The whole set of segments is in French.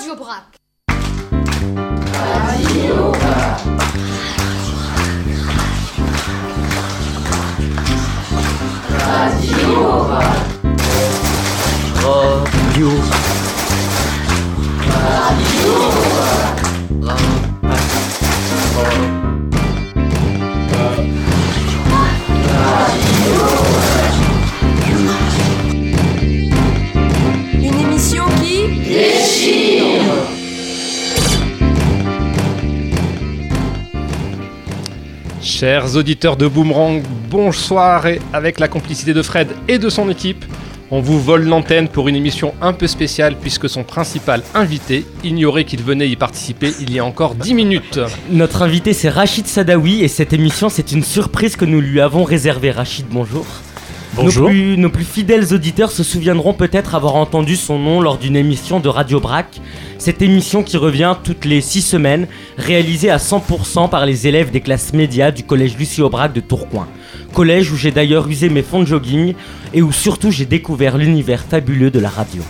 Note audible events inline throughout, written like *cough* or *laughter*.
Radio Brac. Radio Brac. Radio Brac. Radio. Radio Chers auditeurs de Boomerang, bonsoir et avec la complicité de Fred et de son équipe, on vous vole l'antenne pour une émission un peu spéciale puisque son principal invité ignorait qu'il venait y participer il y a encore 10 minutes. Notre invité c'est Rachid Sadawi et cette émission c'est une surprise que nous lui avons réservée. Rachid, bonjour. Bonjour. Nos plus, nos plus fidèles auditeurs se souviendront peut-être avoir entendu son nom lors d'une émission de Radio Brac. Cette émission qui revient toutes les 6 semaines, réalisée à 100% par les élèves des classes médias du collège Lucie Aubrac de Tourcoing. Collège où j'ai d'ailleurs usé mes fonds de jogging et où surtout j'ai découvert l'univers fabuleux de la radio.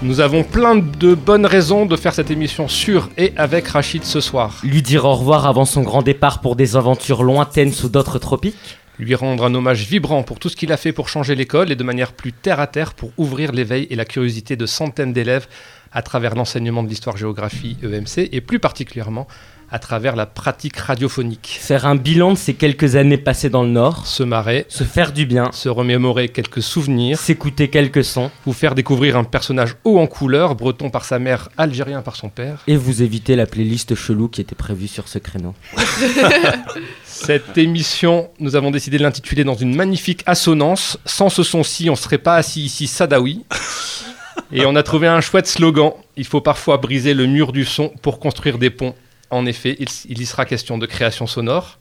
Nous avons plein de bonnes raisons de faire cette émission sur et avec Rachid ce soir. Lui dire au revoir avant son grand départ pour des aventures lointaines sous d'autres tropiques lui rendre un hommage vibrant pour tout ce qu'il a fait pour changer l'école et de manière plus terre à terre pour ouvrir l'éveil et la curiosité de centaines d'élèves à travers l'enseignement de l'histoire-géographie EMC et plus particulièrement à travers la pratique radiophonique. Faire un bilan de ces quelques années passées dans le Nord. Se marrer. Se faire du bien. Se remémorer quelques souvenirs. S'écouter quelques sons. Vous faire découvrir un personnage haut en couleur, breton par sa mère, algérien par son père. Et vous éviter la playlist chelou qui était prévue sur ce créneau. *laughs* Cette émission, nous avons décidé de l'intituler dans une magnifique assonance. Sans ce son-ci, on serait pas assis ici Sadawi. Et on a trouvé un chouette slogan. Il faut parfois briser le mur du son pour construire des ponts. En effet, il, y sera question de création sonore.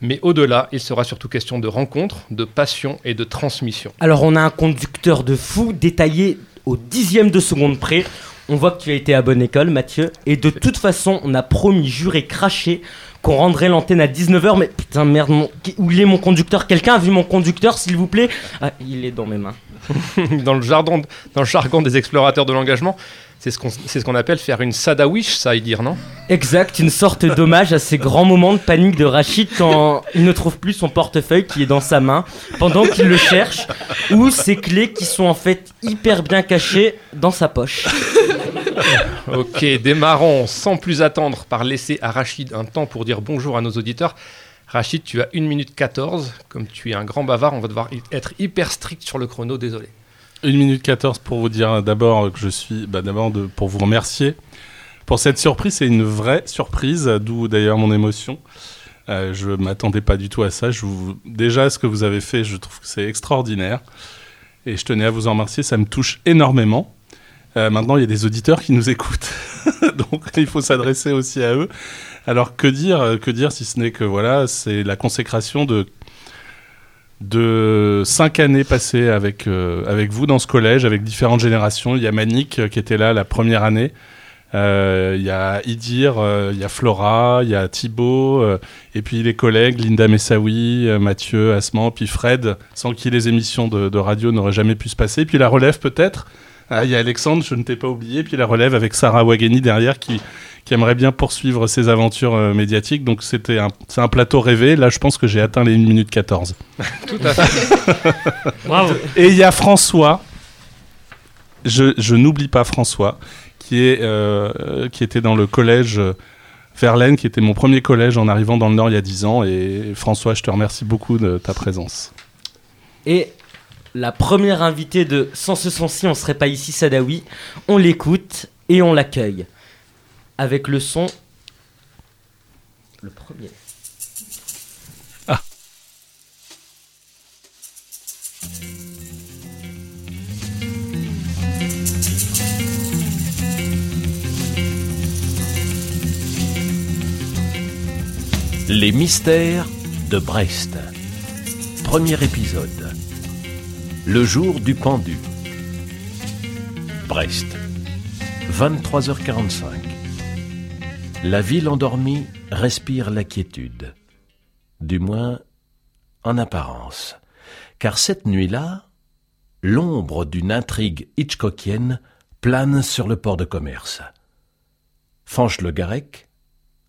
Mais au-delà, il sera surtout question de rencontre, de passion et de transmission. Alors on a un conducteur de fou détaillé au dixième de seconde près. On voit que tu as été à bonne école, Mathieu. Et de toute façon, on a promis, juré, craché qu'on rendrait l'antenne à 19h. Mais putain, merde, mon... où est mon conducteur? Quelqu'un a vu mon conducteur, s'il vous plaît? Ah, Il est dans mes mains. *laughs* dans, le jargon, dans le jargon des explorateurs de l'engagement, c'est ce qu'on ce appelle faire une sadawish, ça y dire, non? Exact, une sorte d'hommage à ces grands moments de panique de Rachid quand il ne trouve plus son portefeuille qui est dans sa main pendant qu'il le cherche ou ses clés qui sont en fait hyper bien cachées dans sa poche. ok, démarrons sans plus attendre par laisser à Rachid un temps pour dire bonjour à nos auditeurs. Rachid, tu as 1 minute 14. Comme tu es un grand bavard, on va devoir être hyper strict sur le chrono, désolé. 1 minute 14 pour vous dire d'abord que je suis. Bah d'abord pour vous remercier pour cette surprise. C'est une vraie surprise, d'où d'ailleurs mon émotion. Euh, je m'attendais pas du tout à ça. Je vous... Déjà, ce que vous avez fait, je trouve que c'est extraordinaire. Et je tenais à vous en remercier. Ça me touche énormément. Euh, maintenant, il y a des auditeurs qui nous écoutent. *laughs* Donc, il faut s'adresser aussi à eux. Alors, que dire, que dire si ce n'est que voilà, c'est la consécration de de cinq années passées avec, euh, avec vous dans ce collège, avec différentes générations. Il y a Manik euh, qui était là la première année. Euh, il y a Idir, il y a Flora, il y a Thibaut, et puis les collègues Linda Messaoui, Mathieu Asman, puis Fred, sans qui les émissions de, radio n'auraient jamais pu se passer. Puis la relève peut-être. Ah, il y a Alexandre, je ne t'ai pas oublié, puis la relève avec Sarah Wageni derrière qui, qui aimerait bien poursuivre ses aventures euh, médiatiques. Donc c'était un, c'est un plateau rêvé. Là, je pense que j'ai atteint les 1 minute 14. Tout à fait. *laughs* Bravo. Et il y a François. Je, je n'oublie pas François, qui, est, euh, qui était dans le collège Verlaine, qui était mon premier collège en arrivant dans le Nord il y a 10 ans. Et François, je te remercie beaucoup de ta présence. Et la première invitée de Sans ce son-ci, on serait pas ici, Sadawi. On l'écoute et on l'accueille. Avec le son. Le premier. Ah. Les mystères de Brest. Premier épisode. Le jour du pendu. Brest. 23h45. La ville endormie respire la quiétude. Du moins, en apparence. Car cette nuit-là, l'ombre d'une intrigue hitchcockienne plane sur le port de commerce. Fanche Le Garec,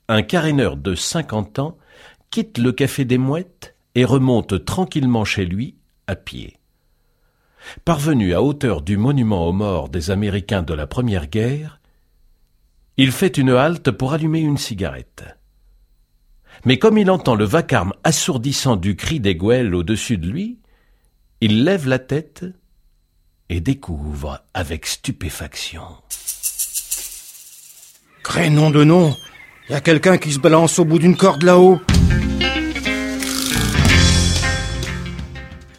un caréneur de 50 ans quitte le café des Mouettes et remonte tranquillement chez lui à pied. Parvenu à hauteur du monument aux morts des Américains de la Première Guerre, il fait une halte pour allumer une cigarette. Mais comme il entend le vacarme assourdissant du cri des gouelles au-dessus de lui, il lève la tête et découvre avec stupéfaction. Crénom de nom. Y a quelqu'un qui se balance au bout d'une corde là-haut.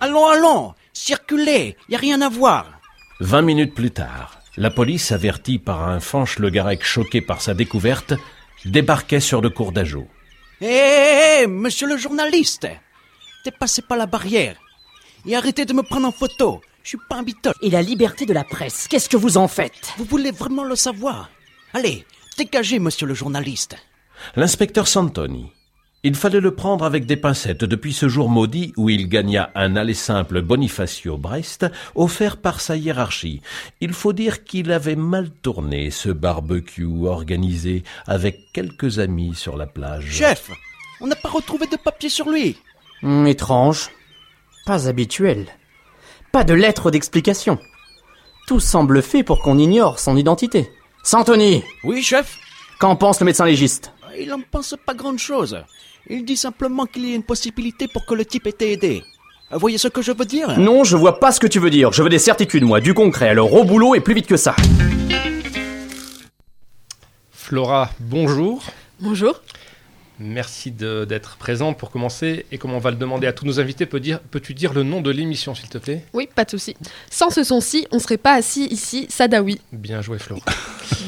Allons, allons. Circulez. Y a rien à voir. Vingt minutes plus tard, la police, avertie par un fanche le Garec choqué par sa découverte, débarquait sur le cours d'Ajo. Hé, hé, hé, monsieur le journaliste Dépassez pas la barrière et arrêtez de me prendre en photo. Je suis pas un bitol. Et la liberté de la presse, qu'est-ce que vous en faites? Vous voulez vraiment le savoir? Allez, dégagez, monsieur le journaliste. L'inspecteur Santoni. Il fallait le prendre avec des pincettes depuis ce jour maudit où il gagna un aller simple Bonifacio Brest offert par sa hiérarchie. Il faut dire qu'il avait mal tourné ce barbecue organisé avec quelques amis sur la plage. Chef, on n'a pas retrouvé de papier sur lui. Hum, étrange. Pas habituel. Pas de lettre d'explication. Tout semble fait pour qu'on ignore son identité. Santoni, Oui, chef qu'en pense le médecin légiste? Il en pense pas grand-chose. Il dit simplement qu'il y a une possibilité pour que le type ait été aidé. Vous voyez ce que je veux dire? Non, je vois pas ce que tu veux dire. Je veux des certitudes, moi, du concret. Alors au boulot et plus vite que ça. Flora, bonjour. Bonjour. Merci d'être présente pour commencer. Et comme on va le demander à tous nos invités, dire- peux-tu dire le nom de l'émission, s'il te plaît? Oui, pas de souci. Sans ce son-ci, on serait pas assis ici, Sadawi. Bien joué, Flora.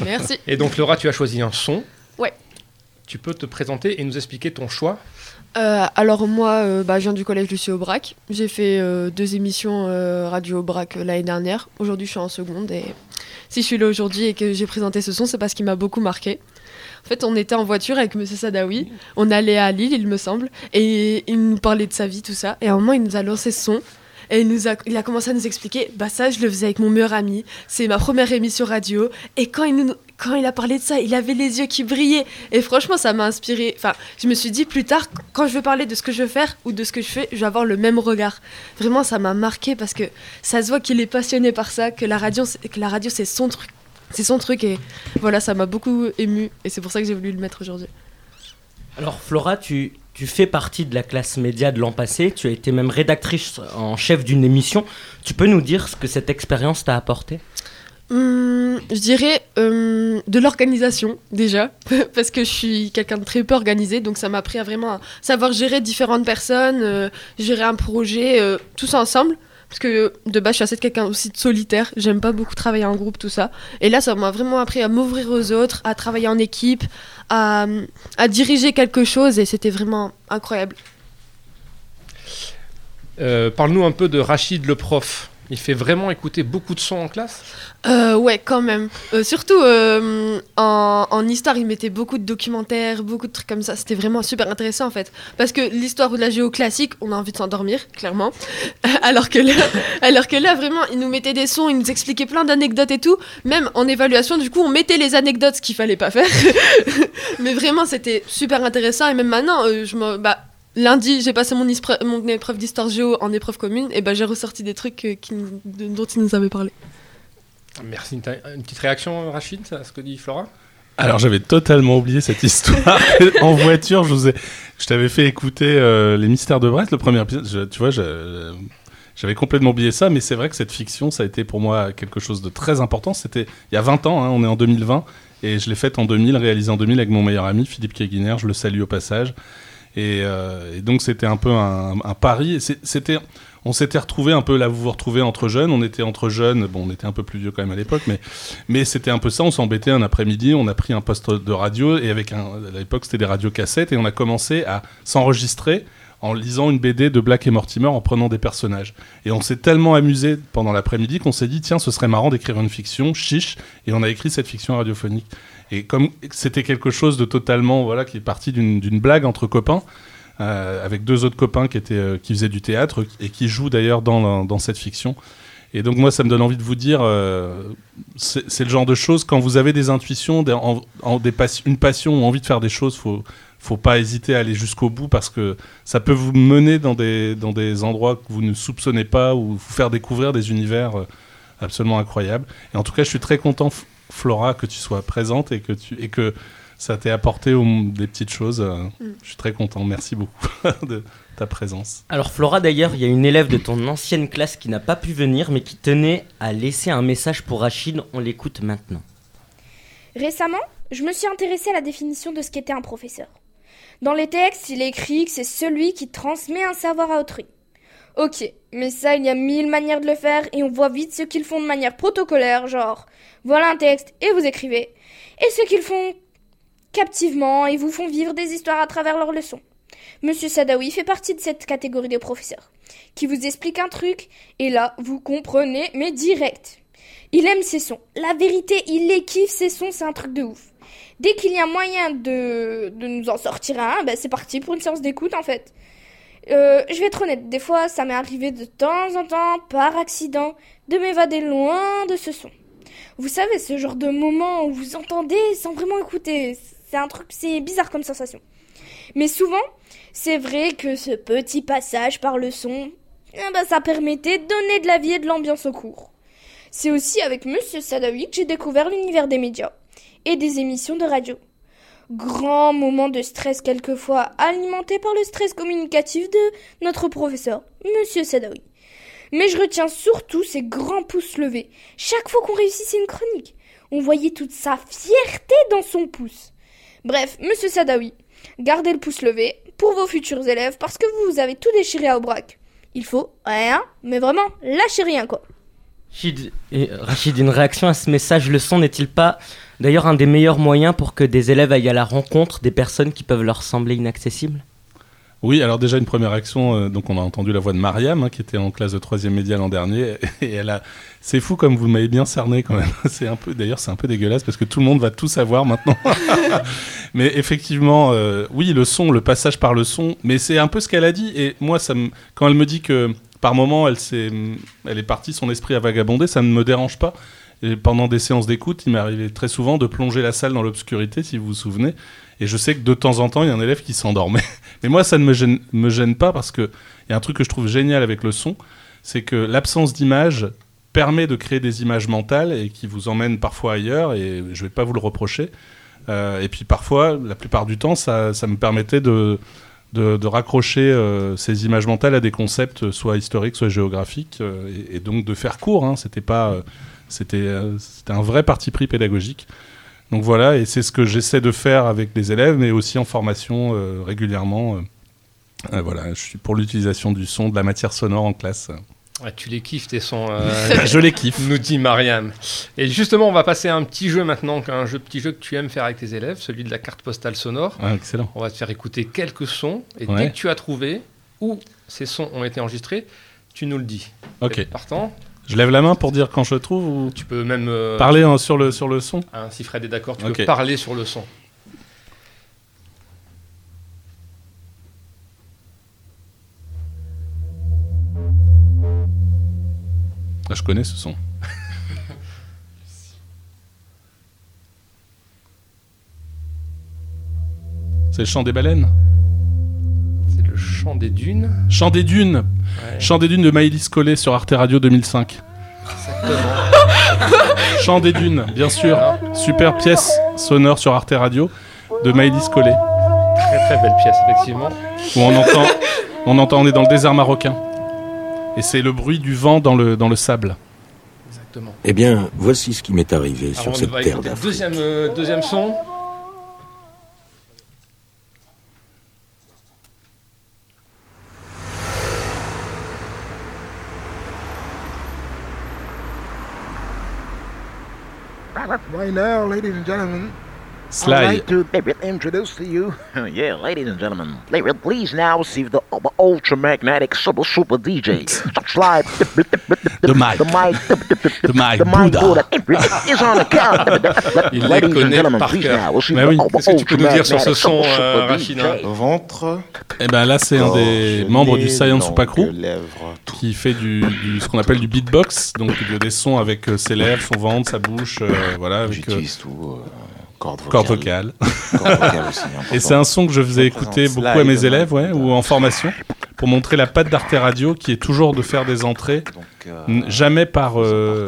Merci. Et donc, Flora, tu as choisi un son. Tu peux te présenter et nous expliquer ton choix Euh, alors moi, euh, bah, je viens du collège Lucie Aubrac. J'ai fait euh, deux émissions radio Aubrac l'année dernière. Aujourd'hui, je suis en seconde et si je suis là aujourd'hui et que j'ai présenté ce son, c'est parce qu'il m'a beaucoup marqué. En fait, on était en voiture avec Monsieur Sadawi. On allait à Lille, il me semble, et il nous parlait de sa vie, tout ça. Et à un moment, il nous a lancé ce son. Et il, a, il a commencé à nous expliquer, bah ça je le faisais avec mon meilleur ami, c'est ma première émission radio. Et quand il, nous, quand il a parlé de ça, il avait les yeux qui brillaient. Et franchement, ça m'a inspiré. Enfin, je me suis dit plus tard, quand je veux parler de ce que je veux faire ou de ce que je fais, je vais avoir le même regard. Vraiment, ça m'a marqué parce que ça se voit qu'il est passionné par ça, que la radio, que la radio c'est son truc. C'est son truc et voilà, ça m'a beaucoup ému et c'est pour ça que j'ai voulu le mettre aujourd'hui. Alors Flora, tu, tu fais partie de la classe média de l'an passé, tu as été même rédactrice en chef d'une émission. Tu peux nous dire ce que cette expérience t'a apporté? Hum, je dirais hum, de l'organisation déjà, *laughs* parce que je suis quelqu'un de très peu organisé, donc ça m'a appris à vraiment savoir gérer différentes personnes, euh, gérer un projet, euh, tous ensemble. Parce que de base, je suis assez quelqu'un aussi de solitaire, j'aime pas beaucoup travailler en groupe, tout ça. Et là, ça m'a vraiment appris à m'ouvrir aux autres, à travailler en équipe, à, diriger quelque chose, et c'était vraiment incroyable. Euh, Parle-nous un peu de Rachid le prof. Il fait vraiment écouter beaucoup de sons en classe Euh, ouais, quand même. Euh, surtout euh, en, histoire, il mettait beaucoup de documentaires, beaucoup de trucs comme ça. C'était vraiment super intéressant en fait. Parce que l'histoire ou de la géo classique, on a envie de s'endormir, clairement. *laughs* alors, que là, alors que là, vraiment, il nous mettait des sons, il nous expliquait plein d'anecdotes et tout. Même en évaluation, du coup, on mettait les anecdotes, ce qu'il fallait pas faire. *laughs* Mais vraiment, c'était super intéressant. Et même maintenant, euh, je me. Bah, Lundi, j'ai passé mon, ispre- mon épreuve d'histoire géo en épreuve commune, et ben j'ai ressorti des trucs euh, qui, de- dont il nous avait parlé. Merci. Une, petite réaction, Rachid, à ce que dit Flora? Alors j'avais totalement oublié cette histoire. *laughs* en voiture, je, vous ai- je t'avais fait écouter euh, Les Mystères de Brest, le premier épisode. Je- tu vois, je- j'avais complètement oublié ça, mais c'est vrai que cette fiction, ça a été pour moi quelque chose de très important. C'était il y a 20 ans, hein, on est en 2020, et je l'ai faite en 2000, réalisée en 2000 avec mon meilleur ami Philippe Keguiner, je le salue au passage. Et, euh, et donc c'était un peu un, pari. On s'était retrouvé un peu là, vous vous retrouvez entre jeunes. On était entre jeunes. Bon, on était un peu plus vieux quand même à l'époque, mais c'était un peu ça. On s'embêtait un après-midi. On a pris un poste de radio et avec à l'époque c'était des radios cassettes et on a commencé à s'enregistrer en lisant une BD de Black et Mortimer en prenant des personnages. Et on s'est tellement amusé pendant l'après-midi qu'on s'est dit tiens ce serait marrant d'écrire une fiction chiche et on a écrit cette fiction radiophonique. Et comme c'était quelque chose de totalement voilà qui est parti d'une blague entre copains. euh, avec deux autres copains qui étaient euh, qui faisaient du théâtre et qui jouent d'ailleurs dans, dans cette fiction Et donc moi, ça me donne envie de vous dire, euh, c'est le genre de choses, quand vous avez des intuitions, des, en- des pas- une passion ou envie de faire des choses, faut, faut pas hésiter à aller jusqu'au bout parce que ça peut vous mener dans des, dans des endroits que vous ne soupçonnez pas ou vous faire découvrir des univers absolument incroyables. Et en tout cas, je suis très content, Flora, que tu sois présente et que, tu, et que ça t'ait apporté des petites choses. euh, Je suis très content. Merci beaucoup *laughs* de ta présence. Alors Flora d'ailleurs, il y a une élève de ton ancienne classe qui n'a pas pu venir mais qui tenait à laisser un message pour Rachid, on l'écoute maintenant. Récemment, je me suis intéressée à la définition de ce qu'était un professeur. Dans les textes, il est écrit que c'est celui qui transmet un savoir à autrui. Ok, mais ça, il y a mille manières de le faire et on voit vite ceux qui le font de manière protocolaire, genre voilà un texte et vous écrivez, et ceux qui le font captivement et vous font vivre des histoires à travers leurs leçons. Monsieur Sadawi fait partie de cette catégorie de professeurs, qui vous explique un truc et là, vous comprenez, mais direct. Il aime ses sons. La vérité, il les kiffe ses sons, c'est un truc de ouf. Dès qu'il y a moyen de, de nous en sortir un, ben c'est parti pour une séance d'écoute en fait. Euh, je vais être honnête, des fois ça m'est arrivé de temps en temps, par accident, de m'évader loin de ce son. Vous savez, ce genre de moment où vous entendez sans vraiment écouter, c'est un truc, c'est bizarre comme sensation. Mais souvent, c'est vrai que ce petit passage par le son, eh ben, ça permettait de donner de la vie et de l'ambiance au cours. C'est aussi avec Monsieur Sadawi que j'ai découvert l'univers des médias et des émissions de radio. Grand moment de stress quelquefois, alimenté par le stress communicatif de notre professeur, Monsieur Sadawi. Mais je retiens surtout ses grands pouces levés. Chaque fois qu'on réussissait une chronique, on voyait toute sa fierté dans son pouce. Bref, Monsieur Sadawi, gardez le pouce levé pour vos futurs élèves parce que vous avez tout déchiré à Aubrac. Il faut rien, mais vraiment lâchez rien quoi. Rachid, une réaction à ce message, le son n'est-il pas d'ailleurs un des meilleurs moyens pour que des élèves aillent à la rencontre des personnes qui peuvent leur sembler inaccessibles Oui, alors déjà une première action, euh, donc on a entendu la voix de Mariam, hein, qui était en classe de troisième média l'an dernier, *laughs* et elle a, c'est fou comme vous m'avez bien cerné quand même. *laughs* C'est un peu, d'ailleurs, c'est un peu dégueulasse parce que tout le monde va tout savoir maintenant. *laughs* mais effectivement, euh, oui, le son, le passage par le son, mais c'est un peu ce qu'elle a dit. Et moi, ça quand elle me dit que par moment, elle elle est partie, son esprit a vagabondé, ça ne me dérange pas. Pendant des séances d'écoute, il m'est arrivé très souvent de plonger la salle dans l'obscurité, si vous vous souvenez. Et je sais que de temps en temps, il y a un élève qui s'endormait. *laughs* Mais moi, ça ne me gêne, pas parce que il y a un truc que je trouve génial avec le son, c'est que l'absence d'image permet de créer des images mentales et qui vous emmènent parfois ailleurs. Et je vais pas vous le reprocher. Euh, et puis parfois, la plupart du temps, ça, me permettait de raccrocher euh, ces images mentales à des concepts soit historiques, soit géographiques, euh, et, donc de faire court. Hein, c'était pas, c'était, euh, c'était un vrai parti pris pédagogique. Donc voilà, et c'est ce que j'essaie de faire avec les élèves, mais aussi en formation euh, régulièrement. euh. Euh, voilà, je suis pour l'utilisation du son, de la matière sonore en classe. Ouais, tu les kiffes tes sons. euh, *laughs* je les kiffe. nous dit Mariam. Et justement, on va passer à un petit jeu maintenant, un jeu, petit jeu que tu aimes faire avec tes élèves, celui de la carte postale sonore. Ah, excellent. On va te faire écouter quelques sons et Ouais. dès que tu as trouvé où ces sons ont été enregistrés, tu nous le dis. Ok. Partant. Je lève la main pour dire quand je trouve ou Tu peux même euh, parler hein, sur, le, sur le son hein, si Fred est d'accord, tu peux parler sur le son. Ah, Je connais ce son. *laughs* C'est le chant des baleines? Chant des dunes. Chant des dunes Ouais, Chant des dunes de Maëlys Collet sur Arte Radio 2005. exactement. Chant des dunes, bien sûr. Super pièce sonore sur Arte Radio de Maëlys Collet. Très très belle pièce, effectivement. Où on entend, on entend, on est dans le désert marocain. Et c'est le bruit du vent dans le, dans le sable. Exactement. Eh bien, voici ce qui m'est arrivé Alors, sur cette terre d'Afrique. deuxième, euh, deuxième son. Right now, ladies and gentlemen, Sly. I'd like to introduce to you, *laughs* yeah, ladies and gentlemen, please now receive the ultra magnetic super super DJ. Sly. *laughs* The mic. The mic. *laughs* The mic The mic Buddha. Buddha is on the count. Il les Ladies and connaît gentlemen, par please cœur. now receive Bah oui. Qu'est-ce que tu peux nous dire sur ce son, euh, super Rachid DJ. Ventre. Eh ben là, c'est un des membres du Science qui fait du, du- ce qu'on appelle du beatbox, donc de- des sons avec euh, ses lèvres, son ventre, sa bouche, euh, voilà, avec euh, J'utilise tout. Corde vocale. corde vocale. Corde vocale aussi, *laughs* important. Et c'est un son que je faisais écouter beaucoup à mes élèves, ouais, ou en formation, pour montrer la patte d'Arte Radio, qui est toujours de faire des entrées, Donc, euh, jamais par, euh,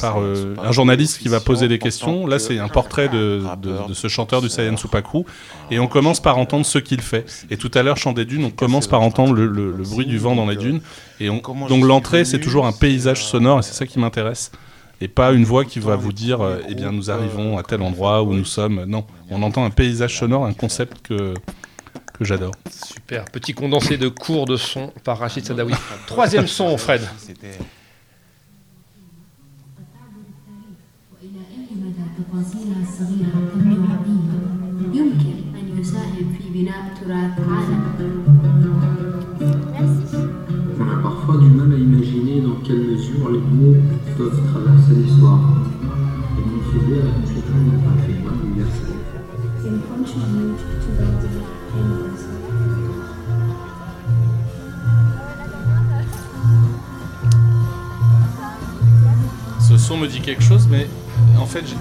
par euh, Science un journaliste qui va poser des questions. Là, c'est un portrait de, de, rappeur, de ce chanteur du Saiyan danseur, Supacrew. Et on commence par entendre ce qu'il fait. Et tout à l'heure, Chant des Dunes, on commence par entendre le, le- le bruit du vent dans les dunes. Et on, donc l'entrée, c'est toujours un paysage sonore, et c'est ça qui m'intéresse et pas une voix qui va vous dire euh, eh bien nous arrivons à tel endroit où nous sommes. Non, on entend un paysage sonore, un concept que que j'adore. Super, petit condensé de cours de son par Rachid Sadawi. Troisième son, *laughs* Fred. On a parfois du mal à imaginer dans quelle mesure les mots peuvent traverser l'histoire et contribuer à la d'un patrimoine universel. Ce son me dit quelque chose, mais en fait, j'ai.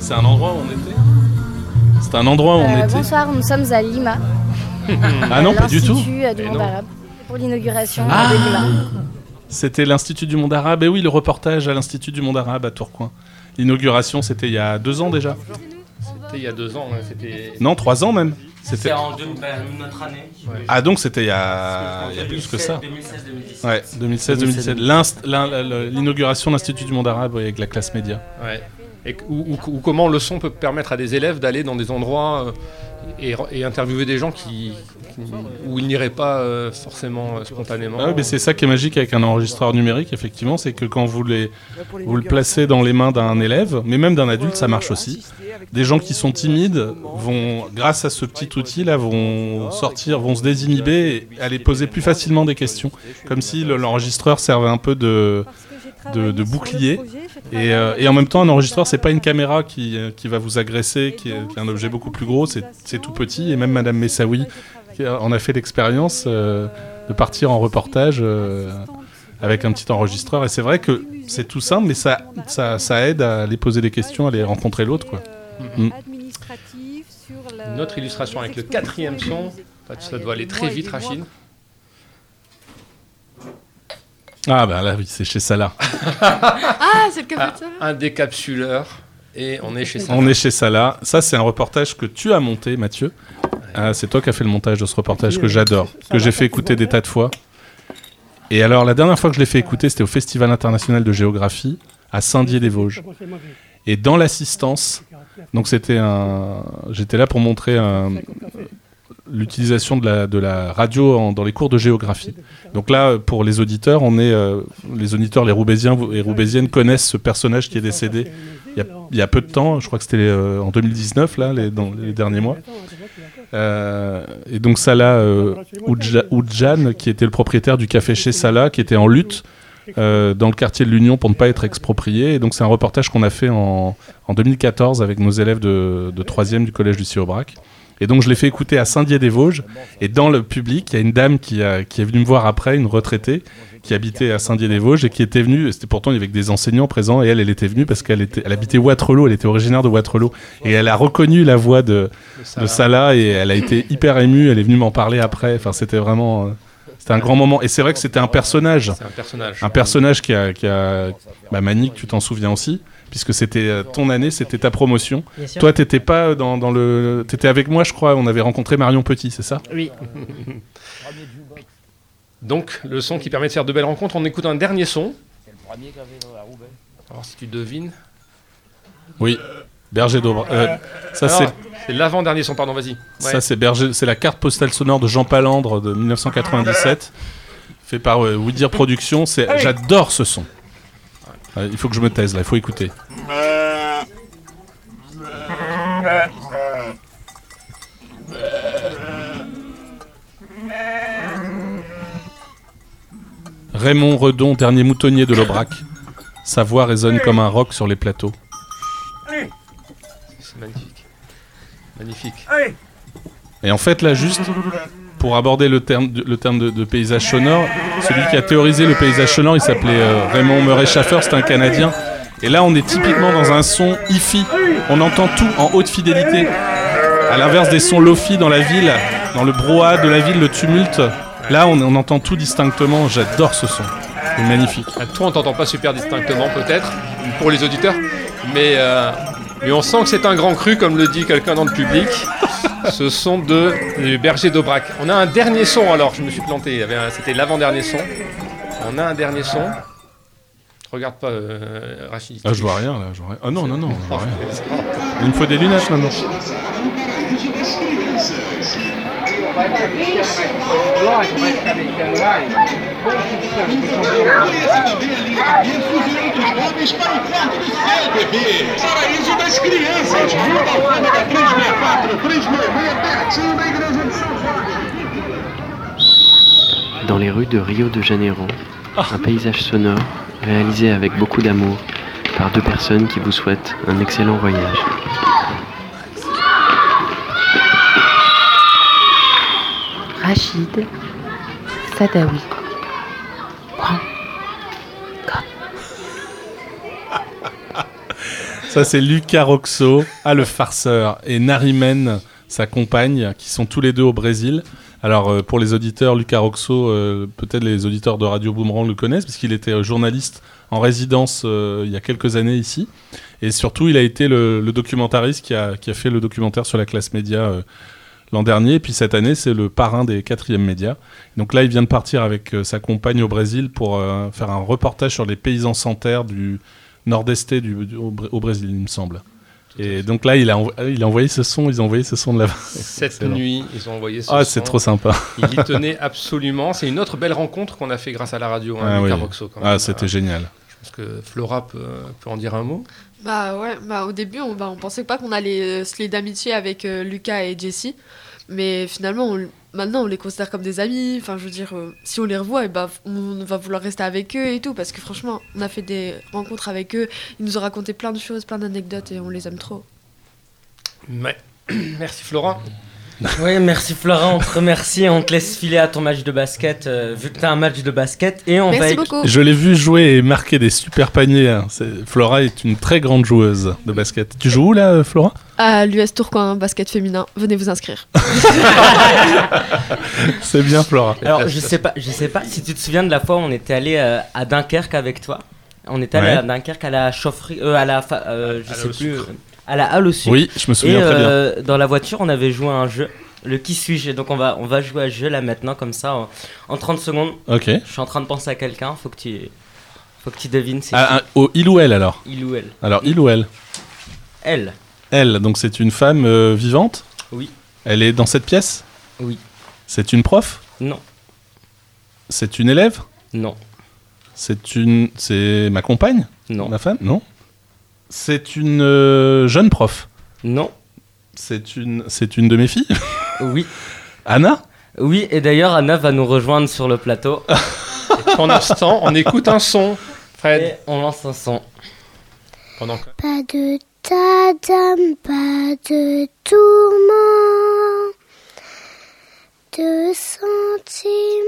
C'est un endroit où on était? C'est un endroit où on Euh, était? bonsoir, nous sommes à Lima. Ah non, pas du tout. L'Institut du Eh monde arabe. Pour l'inauguration Ah. C'était l'Institut du monde arabe. Et oui, le reportage à l'Institut du monde arabe à Tourcoing. L'inauguration, c'était il y a deux ans déjà. C'était il y a deux ans. hein, C'était. Non, trois ans même. C'était en deux- ben, notre année. Ah donc c'était il y a, il y a plus que ça. 2016-2017. Ouais, 2016-2017. L'inst- l'in- l'in- L'inauguration de l'Institut du monde arabe avec la classe média. Ouais. Et ou, ou- ou comment le son peut permettre à des élèves d'aller dans des endroits euh, et, interviewer des gens qui, où ils n'iraient pas euh, forcément euh, spontanément. Ah oui, mais c'est ça qui est magique avec un enregistreur numérique, effectivement, c'est que quand vous, les, vous le placez dans les mains d'un élève, mais même d'un adulte, ça marche aussi. Des gens qui sont timides vont, grâce à ce petit outil-là, vont sortir, vont se désinhiber et aller poser plus facilement des questions, comme si le- l'enregistreur servait un peu de, de, de bouclier. Et, euh, et en même temps, un enregistreur, c'est pas une caméra qui, euh, qui va vous agresser, qui est, qui est un objet beaucoup plus gros, c'est c'est tout petit. Et même Madame Messaoui en a fait l'expérience euh, de partir en reportage euh, avec un petit enregistreur. Et c'est vrai que c'est tout simple, mais ça, ça, ça aide à aller poser des questions, à aller rencontrer l'autre. quoi. Mm. Une autre illustration avec le quatrième son. Ça doit aller très vite, Rachid. Ah bah là, oui, c'est chez Salah. *laughs* Ah, c'est le café de ça Un décapsuleur. Et on est chez ça. On est chez Salah. Ça, c'est un reportage que tu as monté, Mathieu. Ah, c'est toi qui as fait le montage de ce reportage que j'adore, que j'ai fait écouter des tas de fois. Et alors, la dernière fois que je l'ai fait écouter, c'était au Festival international de géographie à Saint-Dié-des-Vosges. Et dans l'assistance, donc c'était un, j'étais là pour montrer un- l'utilisation de la, radio dans les cours de géographie. Donc là, pour les auditeurs, on est, euh, les auditeurs, les Roubaisiens et Roubaisiennes connaissent ce personnage qui est décédé il y a, peu de temps. Je crois que c'était euh, en 2019 là, les, dans les derniers mois. Euh, et donc Salah Oudja- Oudjan, qui était le propriétaire du café chez Salah, qui était en lutte dans le quartier de l'Union pour ne pas être exproprié. Et donc c'est un reportage qu'on a fait en, en 2014 avec nos élèves de, de 3e du collège du Aubrac. Et donc je l'ai fait écouter à Saint-Dié-des-Vosges. Et dans le public, il y a une dame qui, a- qui est venue me voir après, une retraitée, qui habitait à Saint-Dié-des-Vosges et qui était venue. C'était pourtant il y avait que des enseignants présents et elle, elle était venue parce qu'elle était, elle habitait Waterloo. Elle était originaire de Waterloo et elle a reconnu la voix de, de Salah et elle a été hyper émue. Elle est venue m'en parler après. Enfin, c'était vraiment. euh, C'était un grand moment. Et c'est vrai que c'était un personnage. C'est un personnage. Un personnage qui a. Qui a bah, Manique, tu t'en souviens aussi Puisque c'était euh, ton année, c'était ta promotion. Toi, t'étais pas dans, dans le. T'étais avec moi, je crois. On avait rencontré Marion Petit, c'est ça? Oui. *laughs* Donc, le son qui permet de faire de belles rencontres. On écoute un dernier son. Alors, si tu devines. Oui. Berger d'Aubra. euh, ça, c'est. C'est l'avant-dernier son, pardon, vas-y. Ouais. Ça, c'est Berger, c'est la carte postale sonore de Jean Palandre de 1997. fait par euh, Ouidir Productions. C'est, Ah j'adore ce son. Il faut que je me taise là, il faut écouter. Raymond Redon, dernier moutonnier de l'Aubrac. Sa voix résonne comme un roc sur les plateaux. C'est magnifique. Magnifique. Et en fait, là, juste pour aborder le terme, de- paysage sonore, celui qui a théorisé le paysage sonore, il s'appelait euh, Raymond Murray Schaffer, c'est un Canadien. Et là, on est typiquement dans un son hi-fi. On entend tout en haute fidélité. À l'inverse des sons lofi dans la ville, dans le brouhaha de la ville, le tumulte. Là, on, entend tout distinctement. J'adore ce son. C'est magnifique. Ah, Toi, on t'entend pas super distinctement, peut-être, pour les auditeurs, mais, euh, mais on sent que c'est un grand cru, comme le dit quelqu'un dans le public. Ce son de du Berger d'Aubrac. On a un dernier son, alors, je me suis planté, c'était l'avant-dernier son. On a un dernier son. Regarde pas, euh, Rachid. Ah, je vois rien là. je vois rien. Ah non, non, non, je vois rien. Il me faut des lunettes maintenant. Paraíso das crianças, Rua da Alfândega 364, 366, pertinho da igreja de São Jorge. Dans les rues de Rio de Janeiro, un paysage sonore réalisé avec beaucoup d'amour par deux personnes qui vous souhaitent un excellent voyage. Rachid Sadawi. Ça, c'est Lucas Roxo, ah, le farceur, et Narimen, sa compagne, qui sont tous les deux au Brésil. Alors, euh, pour les auditeurs, Lucas Roxo, euh, peut-être les auditeurs de Radio Boomerang le connaissent, parce qu'il était journaliste en résidence euh, il y a quelques années ici. Et surtout, il a été le, le documentariste qui a, qui a fait le documentaire sur la classe média l'an dernier. Et puis cette année, c'est le parrain des quatrièmes médias. Donc là, il vient de partir avec euh, sa compagne au Brésil pour euh, faire un reportage sur les paysans sans terre du nord-est au, au Brésil, il me semble. Et donc là, il a, envo- il a envoyé ce son, ils ont envoyé ce son de là-bas. *laughs* Cette nuit, ils ont envoyé ce Ah, son. c'est trop sympa. *laughs* Il y tenait absolument. C'est une autre belle rencontre qu'on a fait grâce à la radio, hein, Ah oui. Roxo, quand Ah, c'était Euh, génial. Je pense que Flora peut, peut en dire un mot. Bah ouais, bah au début on, bah, on pensait pas qu'on allait euh, se lier d'amitié avec euh, Lucas et Jessie, mais finalement maintenant on les considère comme des amis. Enfin je veux dire, euh, si on les revoit, et bah, on va vouloir rester avec eux et tout, parce que franchement on a fait des rencontres avec eux, ils nous ont raconté plein de choses, plein d'anecdotes et on les aime trop. Ouais. *clears throat* Merci Flora. Oui, merci Flora, on te remercie et on te laisse filer à ton match de basket, euh, vu que t'as un match de basket. Et on va éc- Je l'ai vu jouer et marquer des super paniers. hein. C'est- Flora est une très grande joueuse de basket. Tu joues où là, euh, Flora? À l'US Tourcoing basket féminin, venez vous inscrire. *laughs* C'est bien, Flora. Alors, je sais pas, je sais pas si tu te souviens de la fois où on était allé euh, à Dunkerque avec toi. On était allé Ouais. à Dunkerque à la chaufferie, euh, à la, fa- euh, je sais plus, Sucre. euh, à la halle au sucre. Oui, je me souviens Et, très bien. euh, Dans la voiture, on avait joué à un jeu, le qui suis-je? Donc on va, on va jouer à ce jeu là maintenant comme ça en, en 30 secondes. Ok. Je suis en train de penser à quelqu'un. Faut que tu, faut que tu devines. Ah, un- au il ou elle alors? Il ou elle. Alors, il ou elle? Elle. Elle, donc c'est une femme euh, vivante? Oui. Elle est dans cette pièce? Oui. C'est une prof? Non. C'est une élève? Non. C'est une. C'est ma compagne? Non. Ma femme? Non. C'est une euh, jeune prof Non. C'est une. C'est une de mes filles *laughs* Oui. Anna? Oui, et d'ailleurs Anna va nous rejoindre sur le plateau. *laughs* Et pendant ce temps, on écoute un son. Fred. Et on lance un son. Pendant que- Pas de tadam, pas de tourment, de sentiments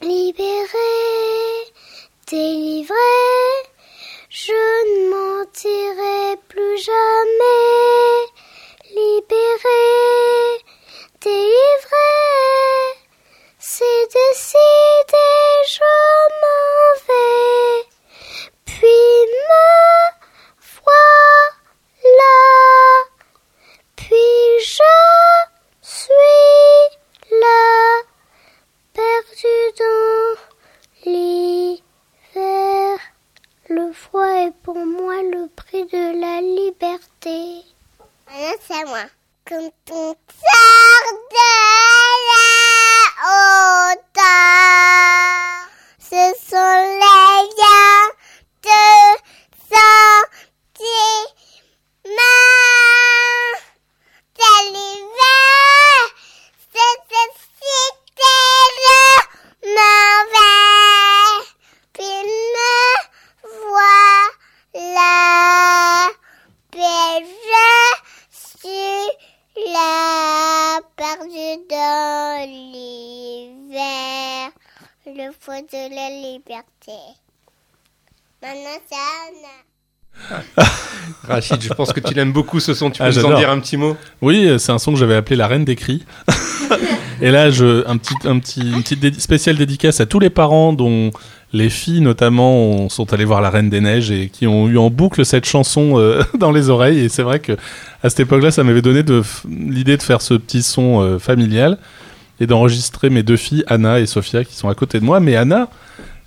libérés, délivrés. Je ne mentirai plus jamais, libéré, délivré. C'est décidé, Froid est pour moi le prix de la liberté. Maintenant, c'est moi. Quand on sort de là, hauteur. Ce sont les liens de sentiments. C'est l'hiver, c'est cité le mauvais. Puis me voilà, puis je suis là, perdu dans l'hiver, feu de la liberté. Maintenant, c'est Anna. *laughs* Rachid, je pense que tu l'aimes beaucoup ce son. Tu peux Ah, nous en dire un petit mot? Oui, c'est un son que j'avais appelé La Reine des Cris. *laughs* Et là, je, un petit, un petit, une petite dédi- spéciale dédicace à tous les parents dont les filles notamment ont- sont allées voir La Reine des Neiges et qui ont eu en boucle cette chanson euh, *laughs* dans les oreilles. Et c'est vrai que à cette époque-là, ça m'avait donné l'idée de faire ce petit son euh, familial et d'enregistrer mes deux filles, Anna et Sophia, qui sont à côté de moi. Mais Anna,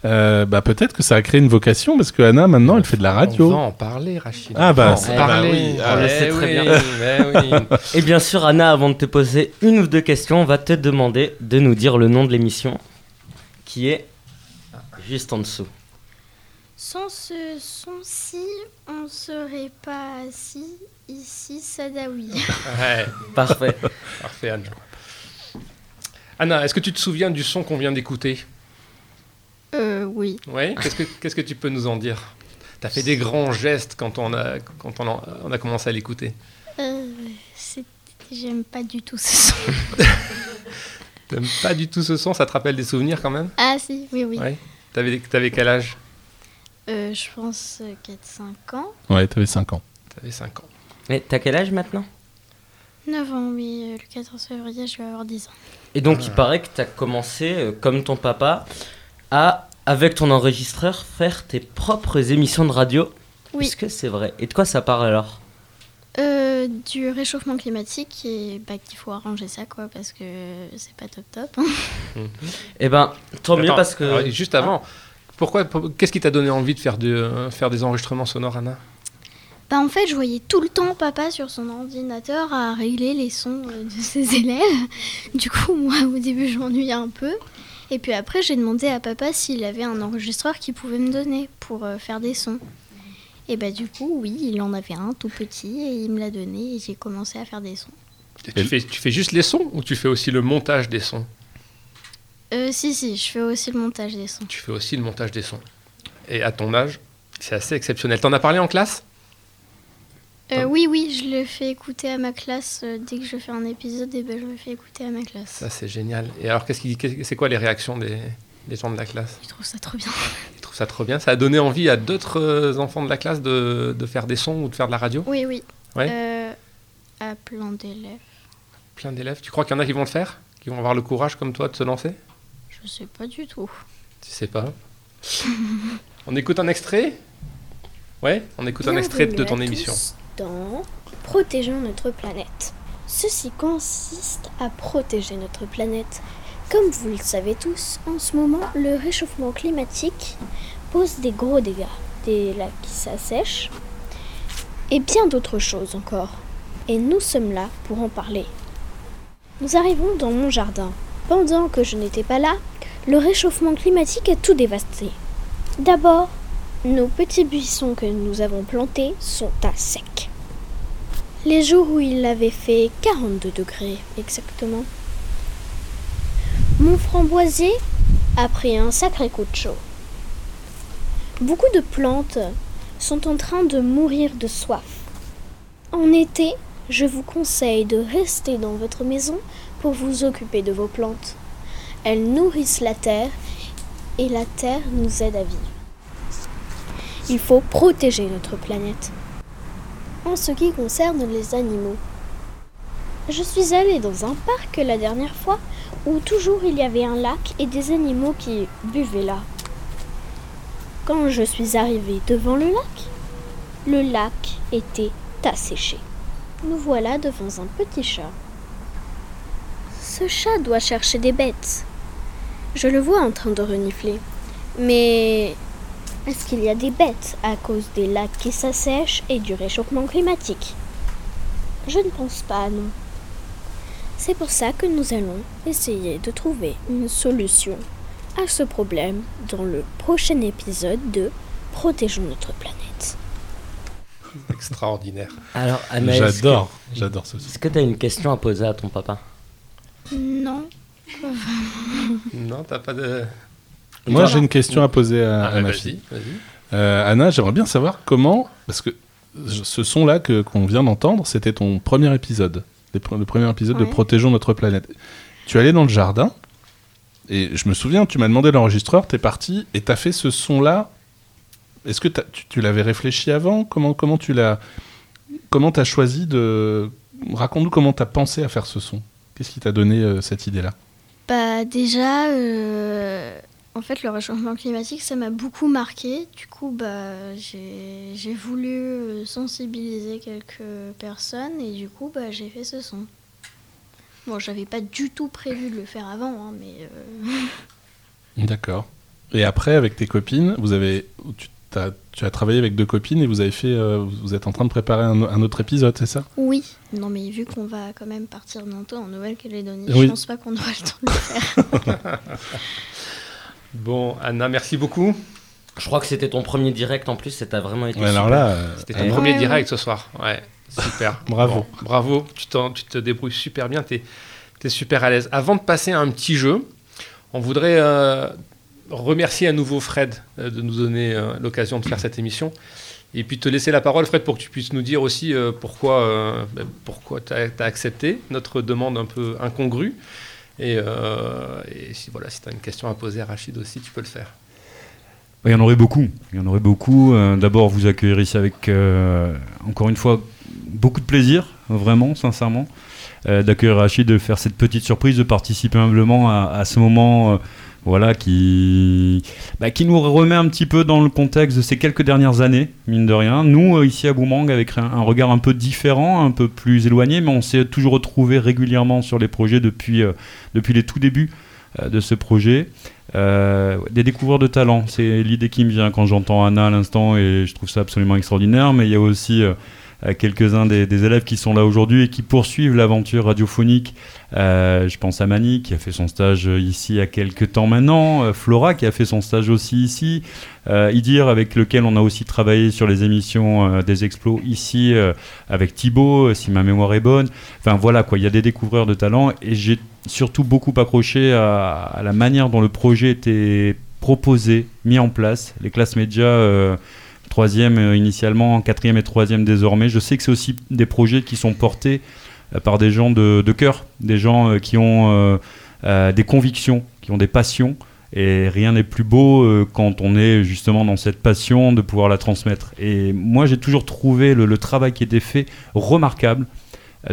euh, bah, peut-être que ça a créé une vocation parce que Anna, maintenant, elle fait de la radio. On va en parler, Rachid. Ah bah, c'est- bah oui, On le Eh sait très bien. eh oui. Et bien sûr, Anna, avant de te poser une ou deux questions, on va te demander de nous dire le nom de l'émission, qui est juste en dessous. Sans ce son-ci, on serait pas assis ici, Sadawi. Ouais. Parfait. Parfait, Anna. Anna, est-ce que tu te souviens du son qu'on vient d'écouter? Euh, oui. Ouais. Qu'est-ce que *laughs* qu'est-ce que tu peux nous en dire? T'as fait des grands gestes quand on a quand on a, on a commencé à l'écouter. Euh, c'est- J'aime pas du tout ce son. *laughs* T'aimes pas du tout ce son Ça te rappelle des souvenirs quand même? Ah si, oui, oui. Ouais. T'avais t'avais quel âge? Euh, je pense euh, 4-5 ans. Ouais, t'avais 5 ans. T'avais 5 ans. Et t'as quel âge maintenant? 9 ans, oui. euh, le 14 février, je vais avoir 10 ans. Et donc, il paraît que t'as commencé, euh, comme ton papa, à, avec ton enregistreur, faire tes propres émissions de radio. Oui. Est-ce que c'est vrai? Et de quoi ça parle alors? Euh, du réchauffement climatique et bah, qu'il faut arranger ça, quoi, parce que c'est pas top top. hein. *laughs* Eh ben, tant mieux parce que. alors, juste avant, pourquoi pour- Qu'est-ce qui t'a donné envie de faire de euh, faire des enregistrements sonores, Anna? Bah en fait, je voyais tout le temps papa sur son ordinateur à régler les sons euh, de ses *laughs* élèves. Du coup, moi, au début, je m'ennuyais un peu. Et puis après, j'ai demandé à papa s'il avait un enregistreur qu'il pouvait me donner pour euh, faire des sons. Et bah du coup, oui, il en avait un tout petit et il me l'a donné et j'ai commencé à faire des sons. Et tu, fais, tu fais juste les sons ou tu fais aussi le montage des sons? Euh, si, si, je fais aussi le montage des sons. Tu fais aussi le montage des sons. Et à ton âge, c'est assez exceptionnel. T'en as parlé en classe? Euh, oui, oui, je le fais écouter à ma classe. euh, dès que je fais un épisode, et ben, je le fais écouter à ma classe. Ça, c'est génial. Et alors, qu'est-ce qui, c'est quoi les réactions des, des gens de la classe? Je trouve ça trop bien. Ils trouvent ça trop bien. Ça a donné envie à d'autres euh, enfants de la classe de, de faire des sons ou de faire de la radio? Oui, oui. Ouais. Euh, à plein d'élèves. Plein d'élèves. Tu crois qu'il y en a qui vont le faire? Qui vont avoir le courage comme toi de se lancer? Je sais pas du tout. Tu sais pas. *laughs* on écoute un extrait? Ouais On écoute un extrait de ton émission. tous Dans Protégeons notre planète. Ceci consiste à protéger notre planète. Comme vous le savez tous, en ce moment, le réchauffement climatique pose des gros dégâts. Des lacs qui s'assèchent et bien d'autres choses encore. Et nous sommes là pour en parler. Nous arrivons dans mon jardin. Pendant que je n'étais pas là, le réchauffement climatique a tout dévasté. D'abord, nos petits buissons que nous avons plantés sont à sec. Les jours où il avait fait 42 degrés exactement. Mon framboisier a pris un sacré coup de chaud. Beaucoup de plantes sont en train de mourir de soif. En été, je vous conseille de rester dans votre maison pour vous occuper de vos plantes. Elles nourrissent la terre et la terre nous aide à vivre. Il faut protéger notre planète. En ce qui concerne les animaux, je suis allée dans un parc la dernière fois où toujours il y avait un lac et des animaux qui buvaient là. Quand je suis arrivée devant le lac, le lac était asséché. Nous voilà devant un petit chat. Ce chat doit chercher des bêtes. Je le vois en train de renifler. Mais est-ce qu'il y a des bêtes à cause des lacs qui s'assèchent et du réchauffement climatique Je ne pense pas, non. C'est pour ça que nous allons essayer de trouver une solution à ce problème dans le prochain épisode de Protégeons notre planète. Extraordinaire. Alors, est-ce J'adore, que- j'adore ce Est-ce que tu as une question à poser à ton papa? Non. Non, t'as pas de. Moi, j'ai une question à poser à, Ah, à ma fille. Euh, Anna, j'aimerais bien savoir comment, parce que ce son-là que qu'on vient d'entendre, c'était ton premier épisode, le premier épisode de. Protégeons notre planète. Tu es allé dans le jardin et je me souviens, tu m'as demandé l'enregistreur, t'es parti et t'as fait ce son-là. Est-ce que tu l'avais réfléchi avant? Comment comment tu l'as Comment t'as choisi de Raconte-nous comment t'as pensé à faire ce son? Qu'est-ce qui t'a donné euh, cette idée-là? Bah déjà, euh, en fait, le réchauffement climatique, ça m'a beaucoup marqué. Du coup, bah, j'ai voulu euh, sensibiliser quelques personnes et du coup, bah, j'ai fait ce son. Bon, j'avais pas du tout prévu de le faire avant, hein, mais euh, *laughs* D'accord. Et après, avec tes copines, vous avez, tu, as travaillé avec deux copines et vous avez fait, euh, vous êtes en train de préparer un, un autre épisode, c'est ça? Oui. Non, mais vu qu'on va quand même partir bientôt en Nouvelle-Calédonie, Oui. je pense pas qu'on aura le temps de le faire. *laughs* Bon, Anna, merci beaucoup. Je crois que c'était ton premier direct en plus, ça t'a vraiment été Ouais, alors super. là, euh, C'était ton premier ouais. direct ce soir. Ouais, super. *laughs* Bravo. Bon, bravo, tu, t'en- tu te débrouilles super bien, tu es, super à l'aise. Avant de passer à un petit jeu, on voudrait euh, remercier à nouveau Fred euh, de nous donner euh, l'occasion de faire cette émission. Et puis te laisser la parole, Fred, pour que tu puisses nous dire aussi euh, pourquoi, euh, ben, pourquoi tu as, accepté notre demande un peu incongrue. Et, euh, et si voilà, si tu as une question à poser à Rachid aussi, tu peux le faire. Il y en aurait beaucoup. Il y en aurait beaucoup. Euh, D'abord, vous accueillir ici avec, euh, encore une fois, beaucoup de plaisir, vraiment, sincèrement, d'accueillir Rachid, de faire cette petite surprise, de participer humblement à, ce moment voilà, qui, bah, qui nous remet un petit peu dans le contexte de ces quelques dernières années, mine de rien. Nous, euh, ici à Boomerang, avec un, regard un peu différent, un peu plus éloigné, mais on s'est toujours retrouvé régulièrement sur les projets depuis, euh, depuis les tout débuts euh, de ce projet. Des découvreurs de talent, c'est l'idée qui me vient quand j'entends Anna à l'instant et je trouve ça absolument extraordinaire. Mais il y a aussi euh, euh, quelques-uns des, élèves qui sont là aujourd'hui et qui poursuivent l'aventure radiophonique. Euh, je pense à Mani qui a fait son stage euh, ici il y a quelques temps maintenant, Flora qui a fait son stage aussi ici, Idir avec lequel on a aussi travaillé sur les émissions des Explos ici avec Thibaut, si ma mémoire est bonne. Enfin voilà quoi, il y a des découvreurs de talent et j'ai surtout beaucoup accroché à, à la manière dont le projet était proposé, mis en place, les classes médias. Troisième euh, initialement, quatrième et troisième désormais. Je sais que c'est aussi des projets qui sont portés euh, par des gens de, cœur, des gens euh, qui ont des convictions, qui ont des passions. Et rien n'est plus beau quand on est justement dans cette passion de pouvoir la transmettre. Et moi, j'ai toujours trouvé le, travail qui était fait remarquable.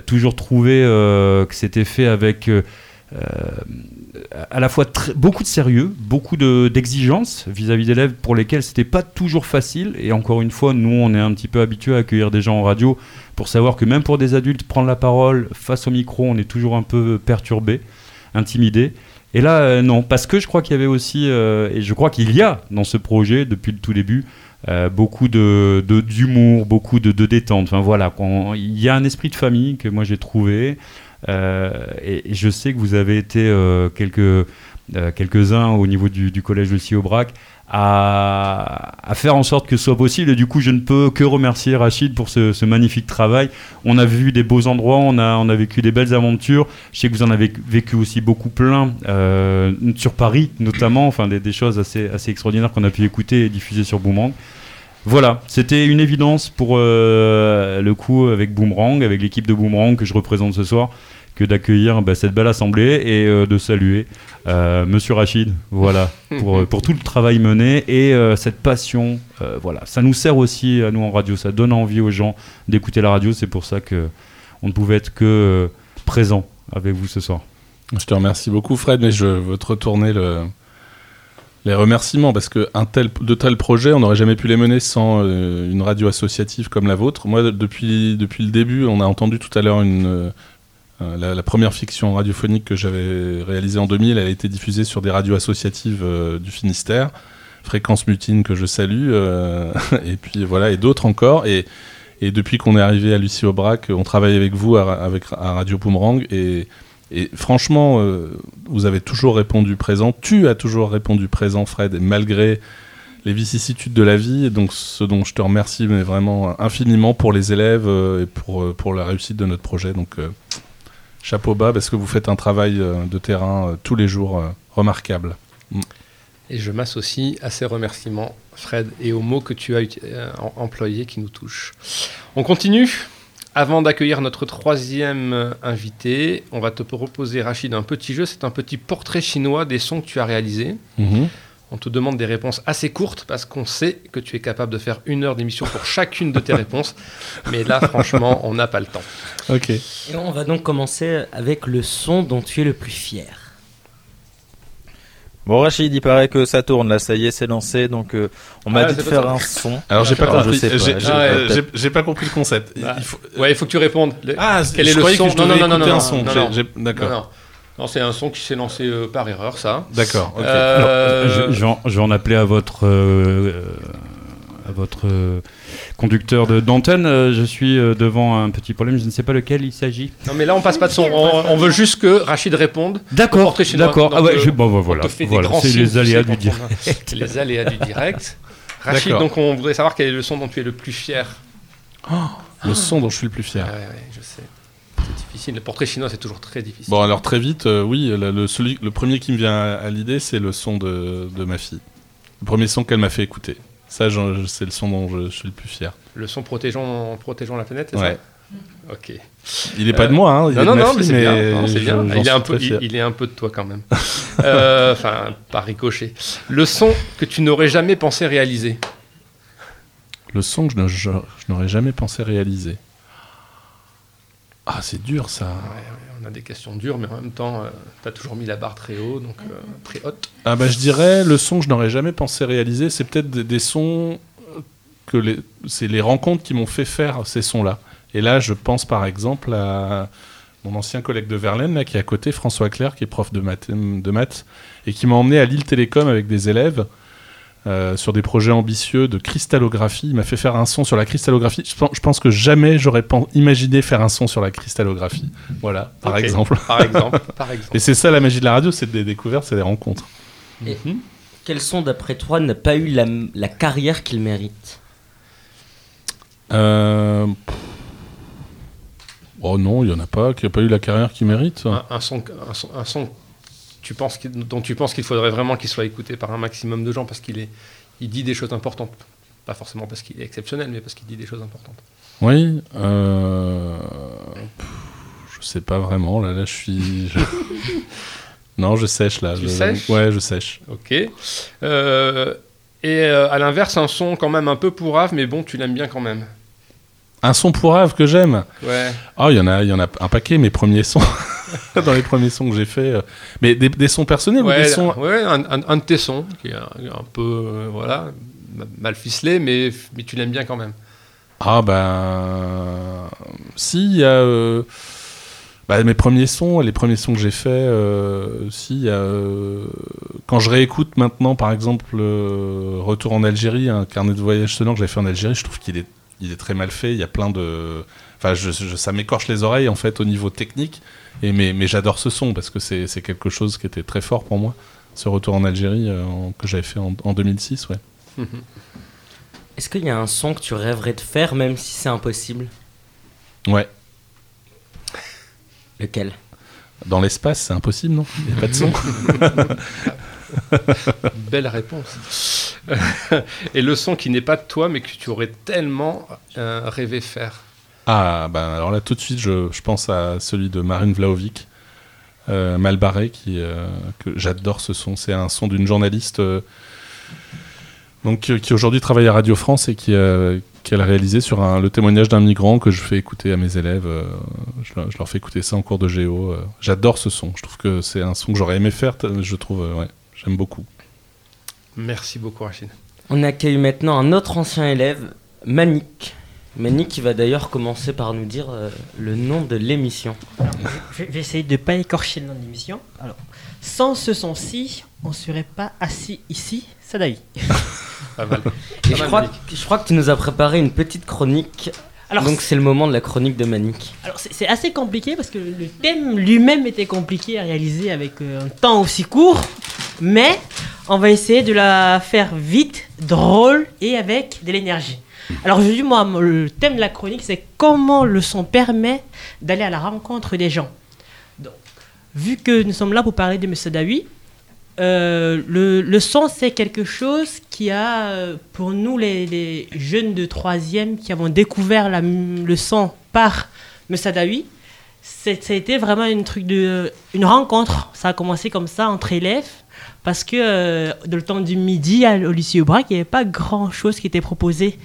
Toujours trouvé que c'était fait avec à la fois beaucoup de sérieux, beaucoup de- d'exigences vis-à-vis d'élèves pour lesquels c'était pas toujours facile. Et encore une fois, nous, on est un petit peu habitués à accueillir des gens en radio pour savoir que même pour des adultes, prendre la parole face au micro, on est toujours un peu perturbé, intimidé. Et là, euh, non, parce que je crois qu'il y avait aussi, euh, et je crois qu'il y a dans ce projet depuis le tout début, euh, beaucoup de d'humour, beaucoup de, de détente. Enfin voilà, il y a un esprit de famille que moi j'ai trouvé. Euh, et, je sais que vous avez été euh, quelques, euh, quelques-uns au niveau du, du collège aussi au BRAC à, faire en sorte que ce soit possible. Et du coup, je ne peux que remercier Rachid pour ce, magnifique travail. On a vu des beaux endroits, on a, on a vécu des belles aventures. Je sais que vous en avez vécu aussi beaucoup plein, sur Paris notamment, enfin des, des choses assez, assez extraordinaires qu'on a pu écouter et diffuser sur Boomerang. Voilà, c'était une évidence pour euh, le coup avec Boomerang, avec l'équipe de Boomerang que je représente ce soir, que d'accueillir bah, cette belle assemblée et euh, de saluer euh, Monsieur Rachid, voilà, *laughs* pour, euh, pour tout le travail mené et euh, cette passion, euh, voilà, ça nous sert aussi à nous en radio, ça donne envie aux gens d'écouter la radio, c'est pour ça que on ne pouvait être que euh, présent avec vous ce soir. Je te remercie beaucoup, Fred, mais je veux te retourner le, les remerciements parce que tel, de tels projets, on n'aurait jamais pu les mener sans euh, une radio associative comme la vôtre. Moi, depuis, le début, on a entendu tout à l'heure euh, la, première fiction radiophonique que j'avais réalisée en 2000, elle a été diffusée sur des radios associatives euh, du Finistère, Fréquence Mutine que je salue, *laughs* et puis voilà, et d'autres encore. Et, depuis qu'on est arrivé à Lucie Aubrac, on travaille avec vous à, avec, Radio Boomerang, et, Et franchement, euh, vous avez toujours répondu présent. Tu as toujours répondu présent, Fred, et malgré les vicissitudes de la vie. Et donc, ce dont je te remercie, mais vraiment infiniment pour les élèves euh, et pour, euh, pour la réussite de notre projet. Donc, chapeau bas, parce que vous faites un travail de terrain tous les jours remarquable. Et je m'associe à ces remerciements, Fred, et aux mots que tu as employés qui nous touchent. On continue? Avant d'accueillir notre troisième euh, invité, on va te proposer, Rachid, un petit jeu. C'est un petit portrait chinois des sons que tu as réalisés. Mhm. On te demande des réponses assez courtes parce qu'on sait que tu es capable de faire une heure d'émission pour chacune de tes réponses. Mais là, franchement, on n'a pas le temps. Ok. Et on va donc commencer avec le son dont tu es le plus fier. Bon Rachid, il paraît que ça tourne là, ça y est, c'est lancé, donc euh, on m'a Ah, dit de faire ça. un son. Alors, j'ai pas Alors, compris. Je pas, J'ai- je- pas compris le concept. Ah, Il faut- Ouais, il faut que tu répondes. Le- Ah, quel je est le croyais son que je Non, non, non, non, un non, son. d'accord. Non, c'est un son qui s'est lancé euh, par erreur, ça. D'accord, ok. Euh, Alors, je, je vais en- je vais en appeler à votre, euh, à votre euh, conducteur de- d'antenne. Euh, je suis euh, devant un petit problème, je ne sais pas lequel il s'agit. Non, mais là, on passe pas de son. On, on veut juste que Rachid réponde. au D'accord, portrait chinois. d'accord. Ah ouais, je- bon, bah, voilà, voilà, c'est les aléas du direct. *laughs* Les aléas du direct. Rachid, donc on voudrait savoir quel est le son dont tu es le plus fier. Le son dont je suis le plus fier. Ouais, ouais, je sais. C'est difficile. Le portrait chinois, c'est toujours très difficile. Bon, alors très vite, euh, oui, le, le- celui, le premier qui me vient à, à l'idée, c'est le son de, de ma fille. Le premier son qu'elle m'a fait écouter. Ça, c'est le son dont je, suis le plus fier. Le son protégeant, protégeant la planète, c'est Ouais. ça? Ok. Il est pas de moi, hein, il non, est de non, ma non, fille, mais c'est bien. non, Il est, un peu, il, est un peu de toi quand même. Euh, *laughs* Enfin, par ricochet. Le son que tu n'aurais jamais pensé réaliser. Le son que je, n'aurais jamais pensé réaliser. Ah, c'est dur ça. Ouais, ouais, on a des questions dures, mais en même temps, tu as toujours mis la barre très haut, donc euh, très haute. Ah bah je dirais le son que je n'aurais jamais pensé réaliser, c'est peut-être des, des sons que les c'est les rencontres qui m'ont fait faire ces sons-là. Et là, je pense par exemple à mon ancien collègue de Verlaine là qui est à côté, François Claire, qui est prof de maths, de maths et qui m'a emmené à Lille Télécom avec des élèves. Euh, sur des projets ambitieux de cristallographie. Il m'a fait faire un son sur la cristallographie. Je pense, je pense que jamais j'aurais imaginé faire un son sur la cristallographie. Voilà, par exemple. par exemple, *laughs* par exemple. Et c'est ça la magie de la radio, c'est des découvertes, c'est des rencontres. Et quel son, d'après toi, n'a pas eu la, la carrière qu'il mérite? Euh. Oh non, il n'y en a pas qui n'a pas eu la carrière qu'il mérite. Un, un son, un son, un son tu penses dont tu penses qu'il faudrait vraiment qu'il soit écouté par un maximum de gens parce qu'il est, il dit des choses importantes. Pas forcément parce qu'il est exceptionnel, mais parce qu'il dit des choses importantes. Oui. Euh... pff, Je sais pas vraiment. Là, là je suis. *laughs* non, je sèche là. Tu je- sèches? Ouais, je sèche. Ok. Euh, et euh, à l'inverse, un son quand même un peu pourrave, mais bon, tu l'aimes bien quand même. Un son pourrave que j'aime. Ouais. Oh, il y en a, il y en a un paquet. Mes premiers sons. *laughs* Dans les premiers sons que j'ai fait. euh. Mais des, des sons personnels ou des sons. ouais, un, un- un de tes sons qui est un, un peu euh, voilà ma- mal ficelé, mais, mais tu l'aimes bien quand même. Ah ben si il y a euh, bah, mes premiers sons, les premiers sons que j'ai faits, euh, si il y a euh, quand je réécoute maintenant par exemple euh, Retour en Algérie, un carnet de voyage sonore que j'avais fait en Algérie, je trouve qu'il est il est très mal fait. Il y a plein de enfin je, je- ça m'écorche les oreilles en fait au niveau technique. Et mais, mais j'adore ce son parce que c'est c'est quelque chose qui était très fort pour moi. Ce retour en Algérie euh, en- que j'avais fait en, en 2006, ouais. *laughs* Est-ce qu'il y a un son que tu rêverais de faire, même si c'est impossible? Ouais. Lequel? Dans l'espace, c'est impossible, non? Il n'y a pas de son. *laughs* Belle réponse. *laughs* et le son qui n'est pas de toi, mais que tu aurais tellement euh, rêvé faire. Ah, ben alors là, tout de suite, je, pense à celui de Marine Vlaovic, euh, Mal barré, qui, euh, que j'adore ce son. C'est un son d'une journaliste euh, donc, euh, qui aujourd'hui travaille à Radio France et qui, euh, qui a réalisé sur le témoignage d'un migrant que je fais écouter à mes élèves. euh, je, leur, fais écouter ça en cours de géo. euh. J'adore ce son. Je trouve que c'est un son que j'aurais aimé faire. Je trouve, euh, ouais, j'aime beaucoup. Merci beaucoup, Rachid. On accueille maintenant un autre ancien élève, Manik. Manik qui va d'ailleurs commencer par nous dire euh, le nom de l'émission. Je vais essayer de ne pas écorcher le nom de l'émission. Alors, sans ce son-ci, on ne serait pas assis ici, Sadaï. Et je mal, crois, je crois que tu nous as préparé une petite chronique Alors, Donc c'est le moment de la chronique de Manique. Alors c'est assez compliqué parce que le thème lui-même était compliqué à réaliser avec euh, un temps aussi court, mais on va essayer de la faire vite, drôle et avec de l'énergie. Alors aujourd'hui, moi, le thème de la chronique, c'est comment le son permet d'aller à la rencontre des gens. Donc, vu que nous sommes là pour parler de M. Dawi, euh, le, son, c'est quelque chose qui a, euh, pour nous, les, jeunes de troisième qui avons découvert le son par M. Dawi, c'est- ça a été vraiment une, truc de, une rencontre. Ça a commencé comme ça entre élèves. Parce que euh, dans le temps du midi à- au lycée Aubrac, il n'y avait pas grand-chose qui était proposé.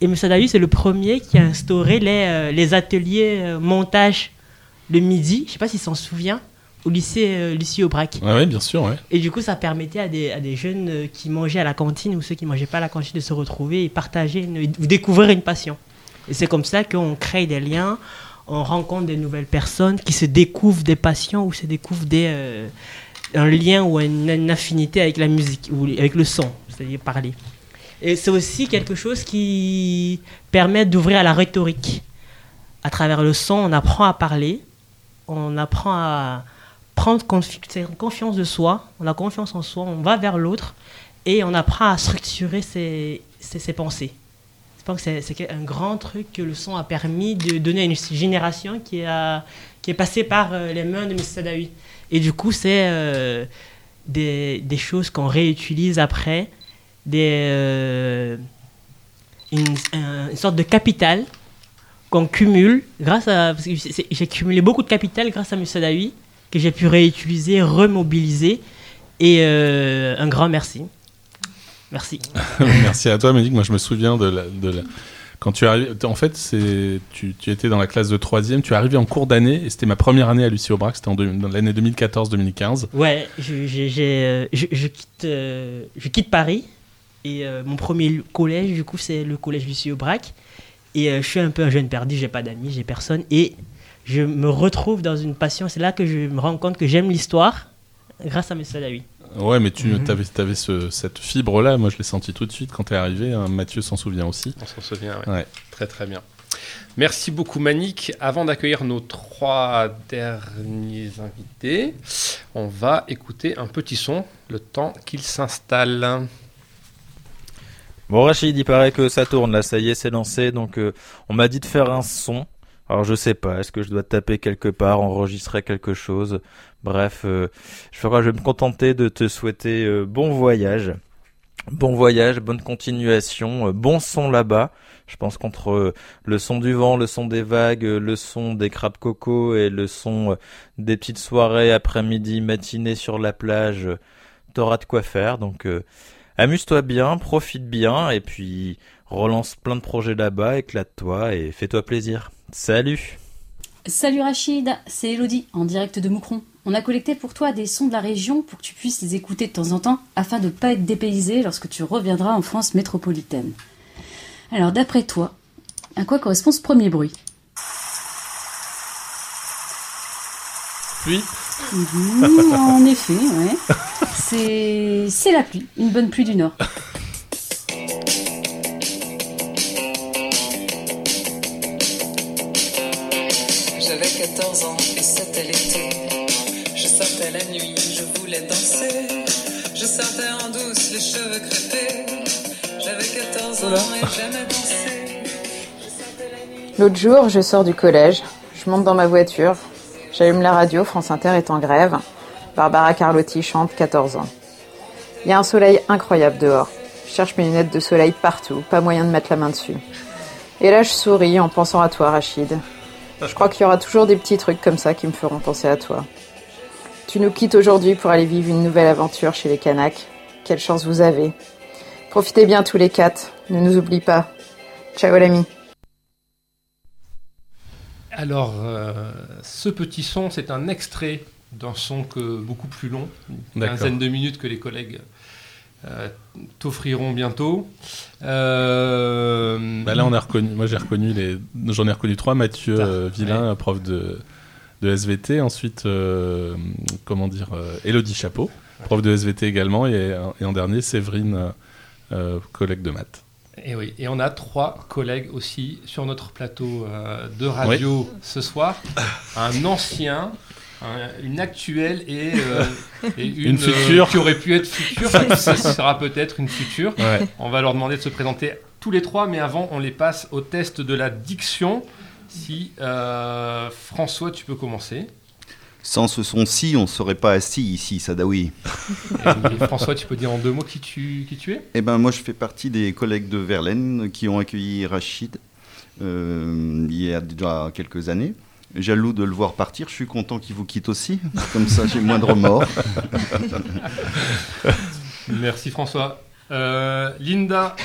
Et M. Dawi, c'est le premier qui a instauré les, euh, les ateliers euh, montage le midi. Je ne sais pas s'il s'en souvient, au lycée, euh, lycée Aubrac. Ouais, ouais, bien sûr, ouais. Et du coup, ça permettait à des, à des jeunes euh, qui mangeaient à la cantine ou ceux qui ne mangeaient pas à la cantine de se retrouver et partager, une, découvrir une passion. Et c'est comme ça qu'on crée des liens, on rencontre des nouvelles personnes qui se découvrent des passions ou se découvrent des, euh, un lien ou une, une affinité avec la musique ou avec le son, c'est-à-dire parler. Et c'est aussi quelque chose qui permet d'ouvrir à la rhétorique. À travers le son, on apprend à parler, on apprend à prendre confi- confiance de soi, on a confiance en soi, on va vers l'autre et on apprend à structurer ses, pensées. Je pense que c'est- un grand truc que le son a permis de donner à une génération qui, est passée par euh, les mains de M. Sadawi. Et du coup, c'est euh, des, choses qu'on réutilise après, euh, une, un- une sorte de capital qu'on cumule grâce à. J'ai cumulé beaucoup de capital grâce à M. Sadawi, que j'ai pu réutiliser, remobiliser. Et euh, un grand merci. Merci. *laughs* Merci à toi, Monique. Moi, je me souviens de la. De la- Quand tu arrives, en fait, c'est tu, tu étais dans la classe de troisième, tu es arrivé en cours d'année, et c'était ma première année à Lucie Aubrac, c'était en dans l'année 2014-2015. Ouais, je, j'ai- j'ai, euh, je, je quitte, euh, je quitte Paris. Et euh, mon premier collège, du coup, c'est le collège Lucie Aubrac. Et je suis un peu un jeune perdu, j'ai pas d'amis, j'ai personne. Et je me retrouve dans une passion. C'est là que je me rends compte que j'aime l'histoire grâce à M. Sadawi. Ouais, mais tu Mhm. avais, cette fibre-là, moi je l'ai senti tout de suite quand tu es arrivé. hein. Mathieu s'en souvient aussi. On s'en souvient, ouais. Ouais. Très très bien. Merci beaucoup Manique. Avant d'accueillir nos trois derniers invités, on va écouter un petit son, le temps qu'il s'installe. Bon Rachid, il paraît que ça tourne là, ça y est, c'est lancé. Donc euh, on m'a dit de faire un son. Alors je sais pas, est-ce que je dois taper quelque part, enregistrer quelque chose? Bref, euh, je vais me contenter de te souhaiter euh, bon voyage. Bon voyage, bonne continuation, euh, bon son là-bas. Je pense qu'entre le son du vent, le son des vagues, le son des crabes coco et le son des petites soirées après-midi, matinée sur la plage, t'auras de quoi faire. Donc amuse-toi bien, profite bien et puis relance plein de projets là-bas, éclate-toi et fais-toi plaisir. Salut Salut Rachid, c'est Elodie en direct de Moucron. On a collecté pour toi des sons de la région pour que tu puisses les écouter de temps en temps afin de ne pas être dépaysé lorsque tu reviendras en France métropolitaine. Alors d'après toi, à quoi correspond ce premier bruit? Pluie Mhm, En effet, ouais. C'est c'est la pluie, une bonne pluie du nord. J'avais 14 ans et c'était l'été. Je sortais la nuit, je voulais danser. Je sortais en douce, les cheveux crêpés. J'avais 14 ans et j'aimais danser. L'autre jour, je sors du collège, je monte dans ma voiture, j'allume la radio, France Inter est en grève. Barbara Carlotti chante 14 ans. Il y a un soleil incroyable dehors. Je cherche mes lunettes de soleil partout, pas moyen de mettre la main dessus. Et là, je souris en pensant à toi, Rachid. Je crois qu'il y aura toujours des petits trucs comme ça qui me feront penser à toi. Tu nous quittes aujourd'hui pour aller vivre une nouvelle aventure chez les Kanaks. Quelle chance vous avez. Profitez bien tous les quatre. Ne nous oublie pas. Ciao l'ami. Alors, euh, ce petit son, c'est un extrait d'un son que, beaucoup plus long, une quinzaine de minutes que les collègues euh, t'offriront bientôt. Euh, Bah là, on a reconnu. Moi, j'ai reconnu les. J'en ai reconnu trois. Mathieu euh, Villain, prof de, de SVT. Ensuite, comment dire, Elodie Chapeau, prof de SVT également. Et, et en dernier, Séverine, collègue de maths. Et oui, et on a trois collègues aussi sur notre plateau euh, de radio ce soir. Un ancien, un- une actuelle et, euh, et *laughs* une, Une future. euh, qui aurait pu être future, enfin, ce sera peut-être une future. Ouais. On va leur demander de se présenter tous les trois, mais avant, on les passe au test de la diction. Si euh, François, tu peux commencer. Sans ce son-ci, on ne serait pas assis ici, Sadawi. *laughs* Et, François, tu peux dire en deux mots qui tu, qui tu es? Eh ben, moi, je fais partie des collègues de Verlaine qui ont accueilli Rachid euh, il y a déjà quelques années. Jaloux de le voir partir, je suis content qu'il vous quitte aussi. *laughs* Comme ça, j'ai moins de remords. *laughs* Merci François. Euh, Linda,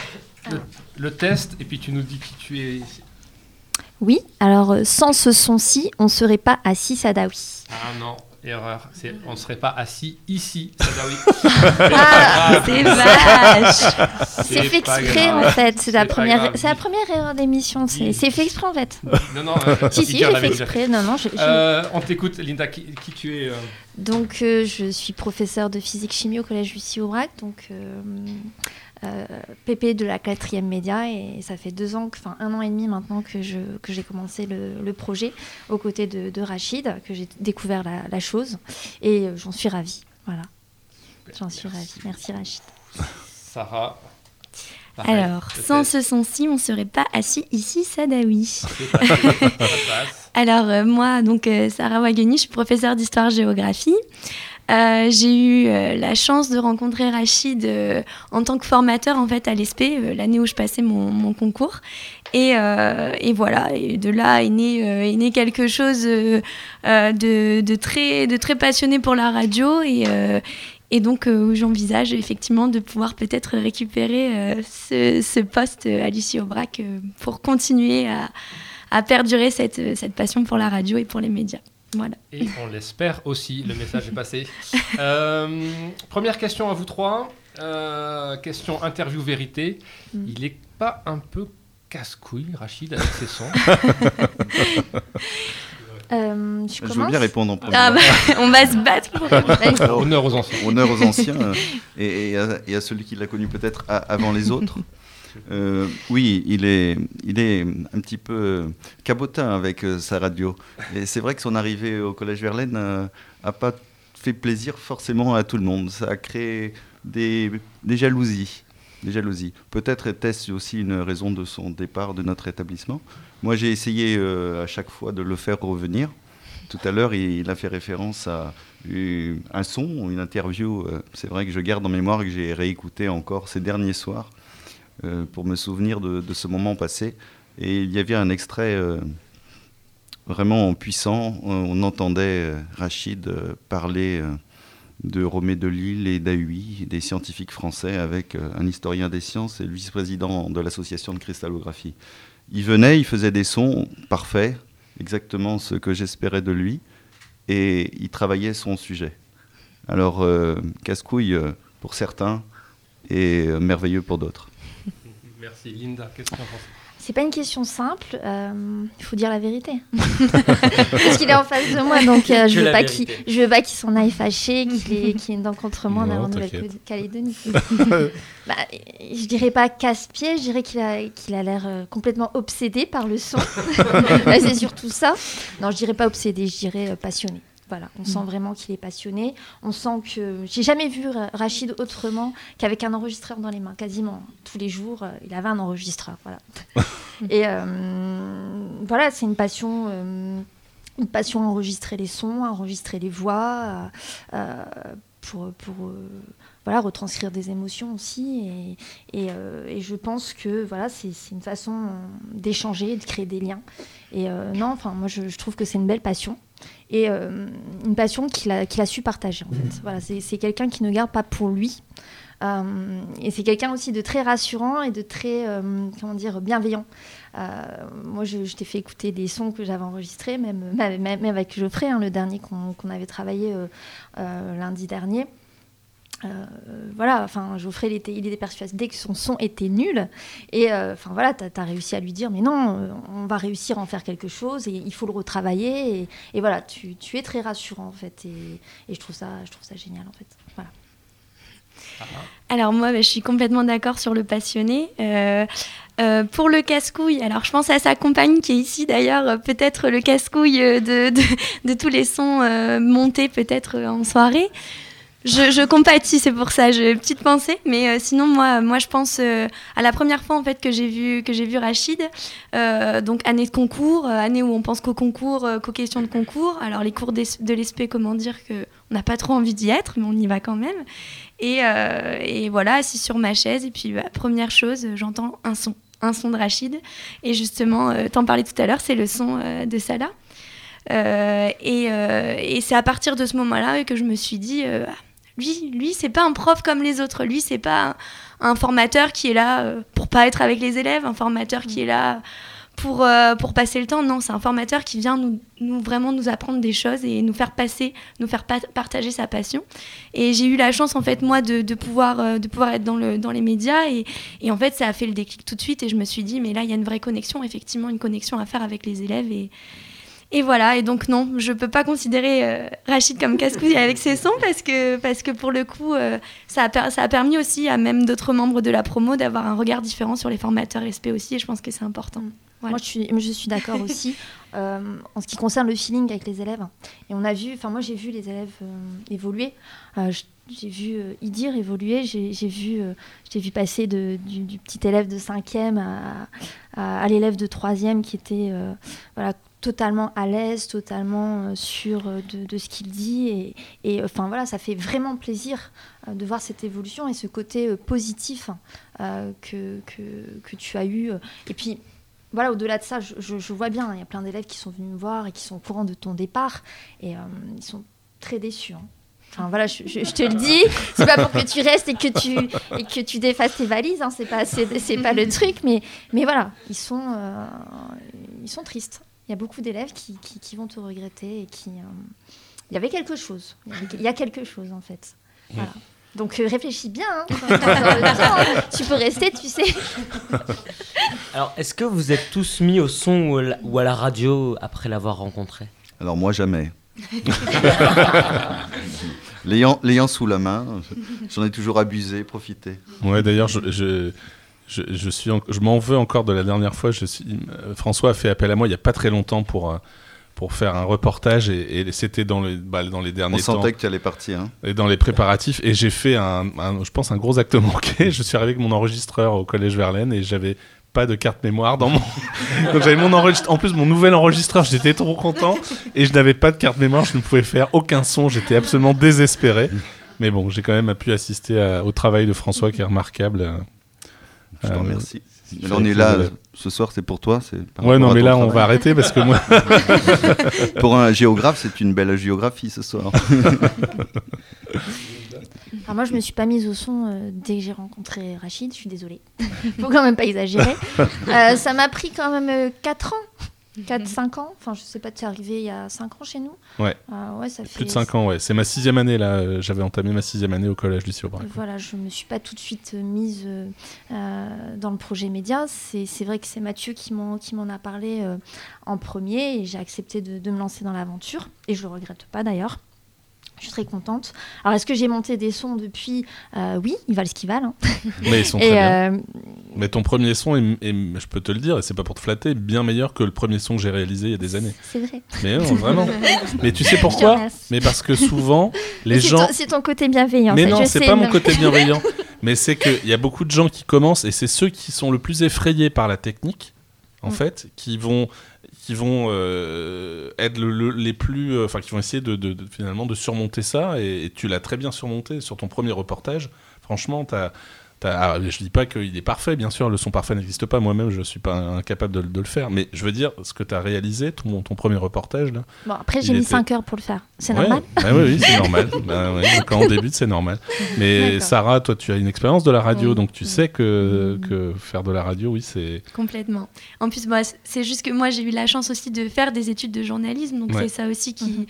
le, le test, et puis tu nous dis qui tu es. Oui, alors euh, sans ce son-ci, on ne serait pas assis Sadawi. Ah non, erreur. C'est, on ne serait pas assis ici, Sadawi. *laughs* Ah, c'est vache C'est fait exprès en fait, c'est la, première, la première erreur d'émission, c'est fait exprès en fait. Non, non, euh, si, si, j'ai fait exprès, non, non, je- je- Euh, on t'écoute, Linda, qui, qui tu es euh, Donc, je suis professeure de physique-chimie au collège Lucie Aubrac, donc euh, PP de la quatrième média, et ça fait deux ans, enfin un an et demi maintenant que je que j'ai commencé le, le projet aux côtés de, de Rachid, que j'ai découvert la, la chose, et euh, j'en suis ravie. Voilà, j'en suis ravie. Merci Rachid. Sarah. Pareil, Alors, sans ce son-ci, on ne serait pas assis ici, Sadawi. *laughs* Alors, euh, moi, donc, euh, Sarah Wageni, je suis professeure d'histoire-géographie. Euh, j'ai eu euh, la chance de rencontrer Rachid euh, en tant que formateur en fait à l'ESP l'année où je passais mon, concours et, voilà et de là est né, quelque chose de, très passionné pour la radio et et donc j'envisage effectivement de pouvoir peut-être récupérer ce, poste à Lucie Aubrac pour continuer à, perdurer cette passion pour la radio et pour les médias. Voilà. Et on l'espère aussi, le message est passé. *laughs* Euh, première question à vous trois. Euh, question interview vérité. Mm. Il est pas un peu casse-couille, Rachid, avec ses sons *laughs* Euh, je Je veux bien répondre en premier. Ah bah, *laughs* on va se battre pour Honneur aux anciens. Honneur aux anciens et, et à, et à celui qui l'a connu peut-être avant les autres. Euh, oui, il est, il est un petit peu euh, cabotin avec euh, sa radio. Et c'est vrai que son arrivée au Collège Verlaine n'a pas fait plaisir forcément à tout le monde. Ça a créé des, jalousies. Des jalousies. Peut-être était-ce aussi une raison de son départ de notre établissement. Moi, j'ai essayé euh, à chaque fois de le faire revenir. Tout à l'heure, il, il a fait référence à un son, une interview. euh, c'est vrai que je garde en mémoire que j'ai réécouté encore ces derniers soirs euh, pour me souvenir de, ce moment passé. Et il y avait un extrait euh, vraiment puissant. On, on entendait euh, Rachid euh, parler euh, de Romé de Lille et d'Ahui, des scientifiques français, avec euh, un historien des sciences et le vice-président de l'association de cristallographie. Il venait, il faisait des sons parfaits, exactement ce que j'espérais de lui, et il travaillait son sujet. Alors, euh, casse-couille euh, pour certains et euh, merveilleux pour d'autres. Merci. Linda, qu'est-ce que tu en penses? C'est pas une question simple, euh, il faut dire la vérité. *laughs* Parce qu'il est en face de moi, donc euh, je veux pas qu'il je veux pas qu'il s'en aille fâché, qu'il ait, qu'il une dent contre moi en. Nouvelle-Calédonie. *laughs* bah, je dirais pas casse-pied, je dirais qu'il a, qu'il a l'air euh, complètement obsédé par le son. Là, *laughs* c'est surtout ça. Non, je dirais pas obsédé, je dirais euh, passionné. Voilà, on sent vraiment qu'il est passionné. On sent que j'ai jamais vu Ra- Rachid autrement qu'avec un enregistreur dans les mains, quasiment tous les jours. euh, il avait un enregistreur, voilà. *laughs* Et euh, voilà, c'est une passion, euh, une passion à enregistrer les sons, à enregistrer les voix, euh, pour, pour voilà, retranscrire des émotions aussi. Et, et, euh, et je pense que voilà, c'est une façon d'échanger, de créer des liens. Et euh, non, enfin, moi, je, je trouve que c'est une belle passion. Et euh, une passion qu'il a, qu'il a su partager, en fait. Voilà, c'est c'est quelqu'un qui ne garde pas pour lui. Euh, et c'est quelqu'un aussi de très rassurant et de très, euh, comment dire, bienveillant. Moi, je, je t'ai fait écouter des sons que j'avais enregistrés, même, même, même avec Geoffrey, hein, le dernier qu'on qu'on avait travaillé lundi dernier. Euh, voilà, enfin, Geoffrey, il était, il était persuadé que son son était nul. Et euh, enfin, voilà, tu as, réussi à lui dire, mais non, euh, on va réussir à en faire quelque chose et il faut le retravailler. Et, voilà, tu, es très rassurant, en fait. Et, je, trouve ça, je trouve ça génial, en fait. Voilà. Alors moi, bah, je suis complètement d'accord sur le passionné. Pour le casse-couille, alors je pense à sa compagne qui est ici d'ailleurs, peut-être le casse-couille de, tous les sons montés peut-être en soirée. Je, je compatis, c'est pour ça, une petite pensée. Mais euh, sinon, moi, moi, je pense euh, à la première fois en fait que j'ai vu vu Rachid. Euh, donc année de concours, année où on pense qu'au concours, qu'aux questions de concours. Alors les cours de l'ESP, comment dire que on n'a pas trop envie d'y être, mais on y va quand même. Et, voilà, assis sur ma chaise. Et puis bah, première chose, j'entends un son, un son de Rachid. Et justement, t'en parlais tout à l'heure, c'est le son de Salah. Et c'est à partir de ce moment-là que je me suis dit, lui, lui, c'est pas un prof comme les autres. Lui, c'est pas un, formateur qui est là euh, pour pas être avec les élèves, un formateur qui est là pour, euh, pour passer le temps. Non, c'est un formateur qui vient nous, vraiment nous apprendre des choses et nous faire passer, nous faire pa- partager sa passion. Et j'ai eu la chance, en fait, moi, de, de pouvoir, euh, de pouvoir être dans, le, dans les médias. Et, et en fait, ça a fait le déclic tout de suite. Et je me suis dit, mais là, il y a une vraie connexion, effectivement, une connexion à faire avec les élèves. Et, et voilà, et donc non, je peux pas considérer euh, Rachid comme casse-couille avec ses sons parce que, parce que pour le coup, euh, ça, a per- ça a permis aussi à même d'autres membres de la promo d'avoir un regard différent sur les formateurs SP aussi, et je pense que c'est important. Voilà. Moi, je suis, je suis d'accord *laughs* aussi euh, en ce qui concerne le feeling avec les élèves. Et on a vu, enfin, moi, j'ai vu les élèves évoluer. Je- j'ai vu euh, Idir évoluer. J'ai vu, euh, vu passer de, du, petit élève de 5e à, à, l'élève de 3e qui était euh, voilà, totalement à l'aise, totalement euh, sûr euh, de, de ce qu'il dit. Et, et, enfin, voilà, ça fait vraiment plaisir de voir cette évolution et ce côté positif euh, que, que, que tu as eu. Et puis, voilà, au-delà de ça, je, je- vois bien, il y a plein d'élèves qui sont venus me voir et qui sont au courant de ton départ et ils sont très déçus. hein. Enfin voilà, je, je- je te le dis, c'est pas pour que tu restes et que tu, et que tu défasses tes valises, hein, c'est pas, c'est, c'est pas le truc, mais, mais voilà, ils sont, euh, ils sont tristes. Il y a beaucoup d'élèves qui, qui, qui vont te regretter et qui. euh, il y avait quelque chose. Il y, avait- il y a quelque chose en fait. Voilà. Donc euh, réfléchis bien. hein. Tiens, tu peux rester, tu sais. *laughs* Alors, est-ce que vous êtes tous mis au son ou à la radio après l'avoir rencontré? Alors moi jamais. *laughs* L'ayant sous la main, j'en ai toujours abusé, profité. Ouais, d'ailleurs, je, je, je, je suis, en- je m'en veux encore de la dernière fois. Je suis, euh, François a fait appel à moi il n'y a pas très longtemps pour, euh, pour faire un reportage et, et c'était dans les, bah, dans les derniers On temps. sentait que tu allais partir. hein. Et dans les préparatifs, et j'ai fait un, un- je pense, un gros acte manqué. Je suis arrivé avec mon enregistreur au collège Verlaine et j'avais pas de carte mémoire dans mon. *laughs* Donc j'avais mon enregistreur. En plus, mon nouvel enregistreur, j'étais trop content et je n'avais pas de carte mémoire. Je ne pouvais faire aucun son. J'étais absolument désespéré. Mais bon, j'ai quand même pu assister à- au travail de François qui est remarquable. euh, Je te euh, remercie. fait on est là, ce soir, c'est pour toi. c'est Ouais, non, mais là, on va arrêter parce que moi- *laughs* pour un géographe, c'est une belle géographie ce soir. *laughs* Alors moi, je me suis pas mise au son euh, dès que j'ai rencontré Rachid, je suis désolée. *laughs* Faut quand même pas exagérer. *laughs* Euh, ça m'a pris quand même 4 ans, 4-5 ans. Enfin, je sais pas, tu es arrivé il y a 5 ans chez nous. Ouais. Euh, ouais, ça Plus de 5 ans, ouais. C'est ma sixième année, là. Euh, J'avais entamé ma sixième année au collège Lucie Aubrac. Voilà, je me suis pas tout de suite euh, mise euh, euh, dans le projet média. C'est vrai que c'est Mathieu qui m'en qui m'en a parlé euh, en premier et j'ai accepté de, de me lancer dans l'aventure. Et je le regrette pas d'ailleurs. Je suis très contente. Alors, est-ce que j'ai monté des sons depuis? Euh, Oui, ils valent ce qu'ils valent. hein. Mais ils sont *laughs* très bien. euh, Mais ton premier son est, est- je peux te le dire, et c'est pas pour te flatter, bien meilleur que le premier son que j'ai réalisé il y a des années. C'est vrai. Mais non, vraiment. *laughs* Mais tu sais pourquoi? Mais parce que souvent, les c'est gens. ton- C'est ton côté bienveillant. Mais non, c'est pas mon côté *laughs* bienveillant. mais c'est qu'il y a beaucoup de gens qui commencent, et c'est ceux qui sont le plus effrayés par la technique, en Mm. fait, qui vont, qui vont euh, les plus. euh, Enfin, qui vont essayer de, finalement de surmonter ça, et, et tu l'as très bien surmonté sur ton premier reportage. Franchement, t'as. t'as- ah, je dis pas qu'il est parfait, bien sûr, le son parfait n'existe pas. Moi-même, je suis pas incapable de, de le faire. Mais je veux dire, ce que tu as réalisé, ton, ton premier reportage, là. Bon, après, j'ai mis était- 5 heures pour le faire. C'est Ouais. normal Bah oui, oui, c'est *laughs* normal. Bah ouais, Quand on débute, c'est normal. Mais. Sarah, toi, tu as une expérience de la radio, donc tu sais que, que faire de la radio, oui, c'est. Complètement. En plus, moi, c'est juste que moi, j'ai eu la chance aussi de faire des études de journalisme, donc c'est ça aussi qui,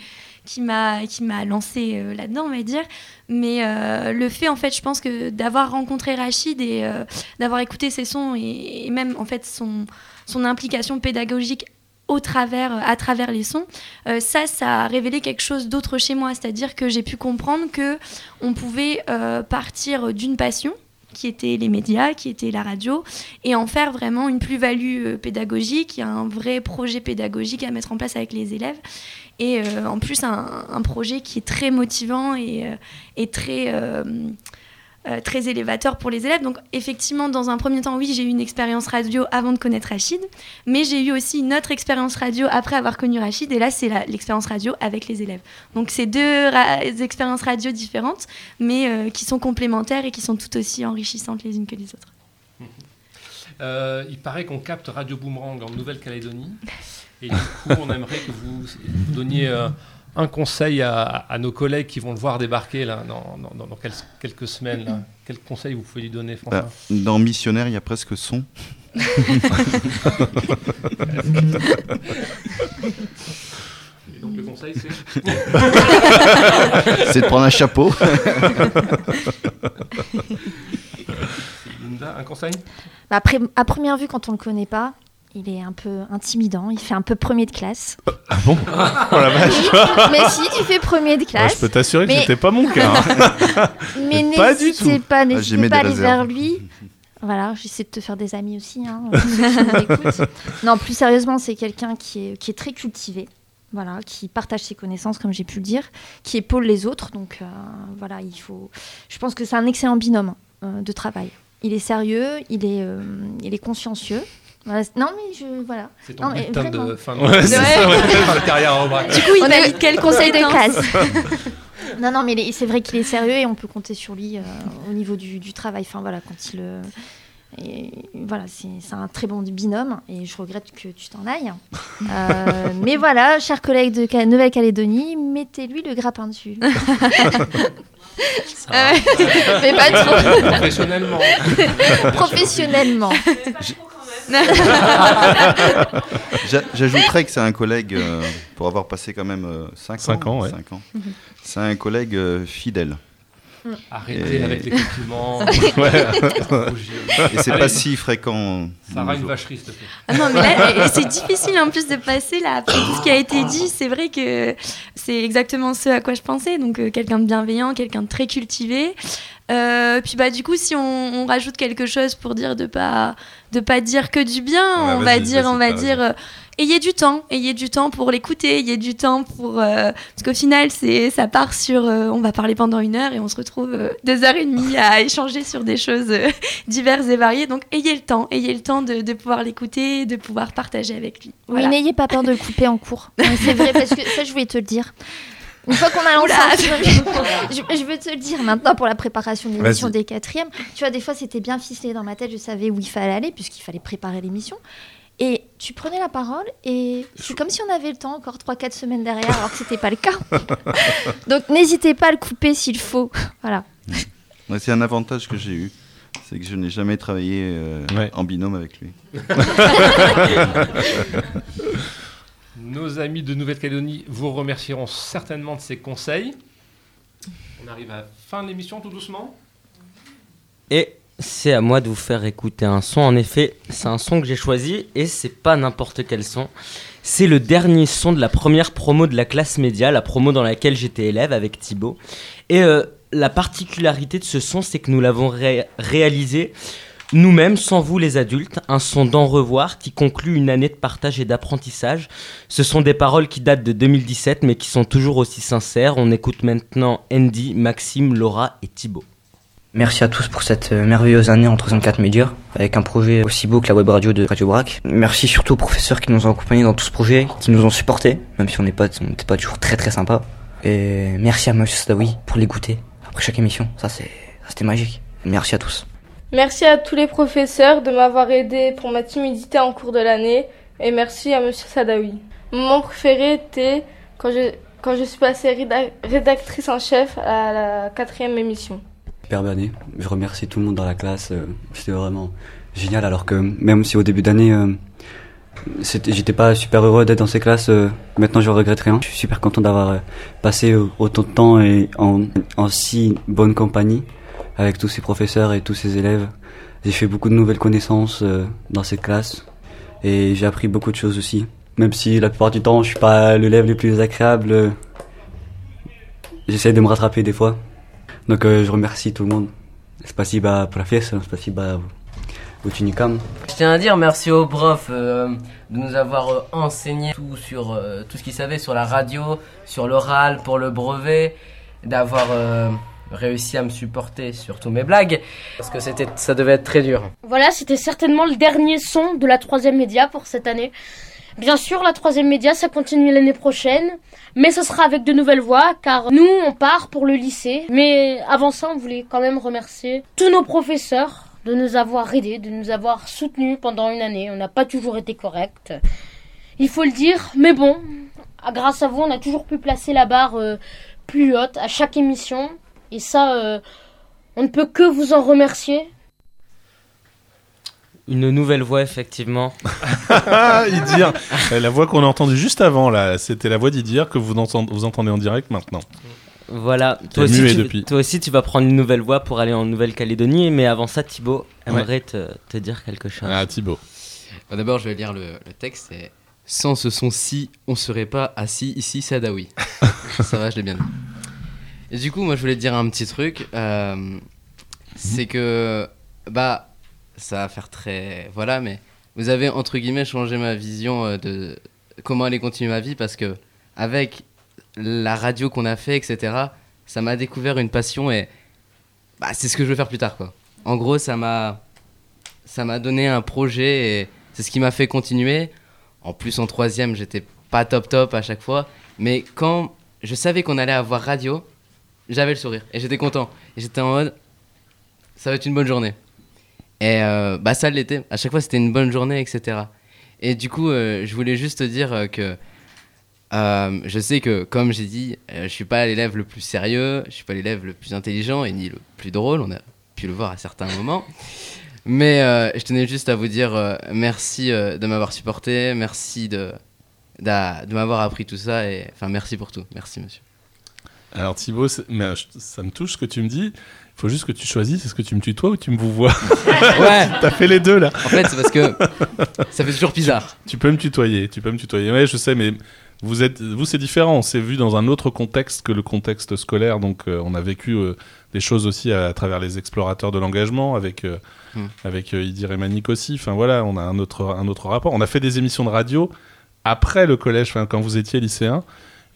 qui m'a qui m'a lancé euh, là-dedans, on va dire. Mais euh, le fait, en fait, je pense que d'avoir rencontré Rachid et euh, d'avoir écouté ses sons et, et même en fait son son implication pédagogique au travers, à travers les sons, ça, ça a révélé quelque chose d'autre chez moi. C'est-à-dire que j'ai pu comprendre que on pouvait partir d'une passion qui était les médias, qui était la radio, et en faire vraiment une plus-value euh, pédagogique, un vrai projet pédagogique à mettre en place avec les élèves, et euh, en plus un, projet qui est très motivant et, euh, et très, euh, très élévateur pour les élèves. Donc effectivement, dans un premier temps, oui, j'ai eu une expérience radio avant de connaître Rachid, mais j'ai eu aussi une autre expérience radio après avoir connu Rachid, et là c'est l'expérience radio avec les élèves. Donc c'est deux expériences radio différentes, mais euh, qui sont complémentaires et qui sont tout aussi enrichissantes les unes que les autres. Euh, il paraît qu'on capte Radio Boomerang en Nouvelle-Calédonie. Et du coup, on aimerait que vous donniez un conseil à, à nos collègues qui vont le voir débarquer là, dans, dans- dans- dans quel- quelques semaines. Là. Quel conseil vous pouvez lui donner, François? Bah, dans Missionnaire, il y a presque son. *laughs* Et donc le conseil, c'est *laughs* *laughs* C'est de prendre un chapeau. Linda, un conseil? Bah, après, à première vue, quand on le connaît pas, il est un peu intimidant. Il fait un peu premier de classe. Ah bon *laughs* Oh la vache mais si, tu fais premier de Ouais, classe. Je peux t'assurer que Mais- c'était pas mon cas. hein. *laughs* Mais Pas du tout. pas, Ah, n'hésitez pas à aller vers lui. *laughs* Voilà, j'essaie de te faire des amis aussi. Hein, écoutent. non, plus sérieusement, c'est quelqu'un qui est, qui est très cultivé. Voilà, qui partage ses connaissances, comme j'ai pu le dire, qui épaule les autres. Donc euh, voilà, il faut. Je pense que c'est un excellent binôme euh, de travail. Il est sérieux, il est, euh, il est consciencieux. Non mais je voilà. C'est ton Non, mais bulletin de vraiment. fin de, fin de *laughs* carrière au braque. Du coup, il On a quel conseil de de classe. non, non, mais c'est vrai qu'il est sérieux et on peut compter sur lui euh, au niveau du, du travail. Enfin voilà, quand il. euh, et voilà, c'est c'est un très bon binôme et je regrette que tu t'en ailles. Euh, *laughs* mais voilà, chers collègues de Ca- Nouvelle-Calédonie, mettez-lui le grappin dessus. *laughs* Euh, mais pas trop. Professionnellement. Professionnellement. J'a- *laughs* J'ajouterais que c'est un collègue, euh, pour avoir passé quand même 5 Cinq ans, ans, ouais. cinq ans. c'est un collègue euh, fidèle. Arrêtez Et- avec les compliments. *laughs* Et c'est pas si fréquent. Sarah, une vacherie, s'il te plaît. Ah non, mais là, c'est difficile en plus de passer là après tout ce qui a été dit. C'est vrai que c'est exactement ce à quoi je pensais. Donc euh, quelqu'un de bienveillant, quelqu'un de très cultivé. Euh, puis bah du coup, si on, on rajoute quelque chose pour dire de pas de pas dire que du bien, Ouais, on va dire, on va dire. euh, Ayez du temps, ayez du temps pour l'écouter, ayez du temps pour euh, parce qu'au final c'est ça part sur euh, on va parler pendant une heure et on se retrouve euh, deux heures et demie à *laughs* échanger sur des choses euh, diverses et variées donc ayez le temps, ayez le temps de, de pouvoir l'écouter, de pouvoir partager avec lui. Oui, n'ayez pas peur de le couper en cours. *laughs* C'est vrai, parce que ça, je voulais te le dire. Une fois qu'on a truc, *laughs* *laughs* je, je veux te le dire maintenant pour la préparation de l'émission des quatrièmes. Tu vois, des fois, c'était bien ficelé dans ma tête, je savais où il fallait aller, puisqu'il fallait préparer l'émission. Et tu prenais la parole, et c'est comme si on avait le temps, encore 3-4 semaines derrière, alors que c'était pas le cas. *laughs* Donc n'hésitez pas à le couper s'il faut. Voilà. Ouais, c'est un avantage que j'ai eu. C'est que je n'ai jamais travaillé euh, en binôme avec lui. Nos amis de Nouvelle-Calédonie vous remercieront certainement de ces conseils. On arrive à la fin de l'émission tout doucement. Et c'est à moi de vous faire écouter un son. En effet, c'est un son que j'ai choisi et c'est pas n'importe quel son. C'est le dernier son de la première promo de la classe média, la promo dans laquelle j'étais élève avec Thibaut. Et euh, la particularité de ce son, c'est que nous l'avons ré- réalisé nous-mêmes, sans vous les adultes, un son d'en revoir qui conclut une année de partage et d'apprentissage. Ce sont des paroles qui datent de 2017 mais qui sont toujours aussi sincères. On écoute maintenant Andy, Maxime, Laura et Thibaut. Merci à tous pour cette euh, merveilleuse année en 304 médias, avec un projet aussi beau que la web radio de Radio Brac. Merci surtout aux professeurs qui nous ont accompagnés dans tout ce projet, qui nous ont supportés, même si on n'était pas toujours très très sympa. Et merci à Monsieur Sadawi pour les goûter après chaque émission. Ça c'est, ça, c'était magique. Merci à tous. Merci à tous les professeurs de m'avoir aidé pour ma timidité en cours de l'année et merci à Monsieur Sadawi. Mon moment préféré était quand je, quand je suis passée réda- rédactrice en chef à la quatrième émission. Superbe année. Je remercie tout le monde dans la classe. euh, C'était vraiment génial. Alors que même si au début d'année, euh, j'étais pas super heureux d'être dans ces classes, euh, maintenant je regrette rien. Je suis super content d'avoir passé autant de temps et en, en si bonne compagnie avec tous ces professeurs et tous ces élèves. J'ai fait beaucoup de nouvelles connaissances euh, dans cette classe et j'ai appris beaucoup de choses aussi. même si la plupart du temps je suis pas l'élève le plus agréable, euh, j'essaie de me rattraper des fois. Donc euh, je remercie tout le monde. Spasiba professeur, spasiba Uchinikam. Je tiens à dire merci aux profs euh, de nous avoir enseigné tout sur tout ce qu'ils savaient sur la radio, sur l'oral, pour le brevet, d'avoir réussi à me supporter sur tous mes blagues, parce que c'était, ça devait être très dur. Voilà, c'était certainement le dernier son de la troisième média pour cette année. Bien sûr, la troisième média, ça continue l'année prochaine, mais ce sera avec de nouvelles voix, car nous, on part pour le lycée. Mais avant ça, on voulait quand même remercier tous nos professeurs de nous avoir aidés, de nous avoir soutenus pendant une année. On n'a pas toujours été correct. Il faut le dire, mais bon, grâce à vous, on a toujours pu placer la barre euh, plus haute à chaque émission. Et ça, euh, on ne peut que vous en remercier. Une nouvelle voix, effectivement. *laughs* Idir, Euh, la voix qu'on a entendue juste avant, là, c'était la voix d'Idir que vous entendez, vous entendez en direct maintenant. Voilà, toi aussi, tu, depuis. toi aussi tu vas prendre une nouvelle voix pour aller en Nouvelle-Calédonie, mais avant ça Thibaut Ouais. aimerait te, te dire quelque chose. Ah Thibaut. Bon, D'abord, je vais lire le, le texte. Sans ce son-ci, on serait pas assis ici, Sadawi. Ça va, je l'ai bien dit. Et du coup, moi, je voulais te dire un petit truc. euh, c'est que, bah, ça va faire très. Voilà, mais vous avez, entre guillemets, changé ma vision euh, de comment aller continuer ma vie parce que, avec la radio qu'on a fait, etc., ça m'a découvert une passion et bah, c'est ce que je veux faire plus tard, quoi. En gros, ça m'a ça m'a donné un projet et c'est ce qui m'a fait continuer. En plus, en troisième, j'étais pas top top à chaque fois, mais quand je savais qu'on allait avoir radio, j'avais le sourire et j'étais content. Et j'étais en mode, ça va être une bonne journée. Et euh, bah ça l'était. À chaque fois, c'était une bonne journée, etc. Et du coup, euh, je voulais juste te dire euh, que je sais que, comme j'ai dit, je suis pas l'élève le plus sérieux, je suis pas l'élève le plus intelligent et ni le plus drôle. On a pu le voir à certains moments. Mais je tenais juste à vous dire merci de m'avoir supporté, merci de, d'a- de m'avoir appris tout ça et enfin merci pour tout. Merci monsieur. Alors Thibaut, mais, euh, ça me touche ce que tu me dis. Il faut juste que tu choisisses, est-ce que tu me tutoies ou tu me vous vois? *laughs* Ouais. *laughs* T'as fait les deux là. En fait, c'est parce que ça fait toujours bizarre. Tu, tu peux me tutoyer, tu peux me tutoyer. Ouais, je sais, mais vous êtes, vous c'est différent. On s'est vu dans un autre contexte que le contexte scolaire, donc euh, on a vécu euh, des choses aussi à, à travers les explorateurs de l'engagement, avec euh, Hmm. avec Idir et Manik aussi. Enfin voilà, on a un autre un autre rapport. On a fait des émissions de radio après le collège, enfin quand vous étiez lycéen.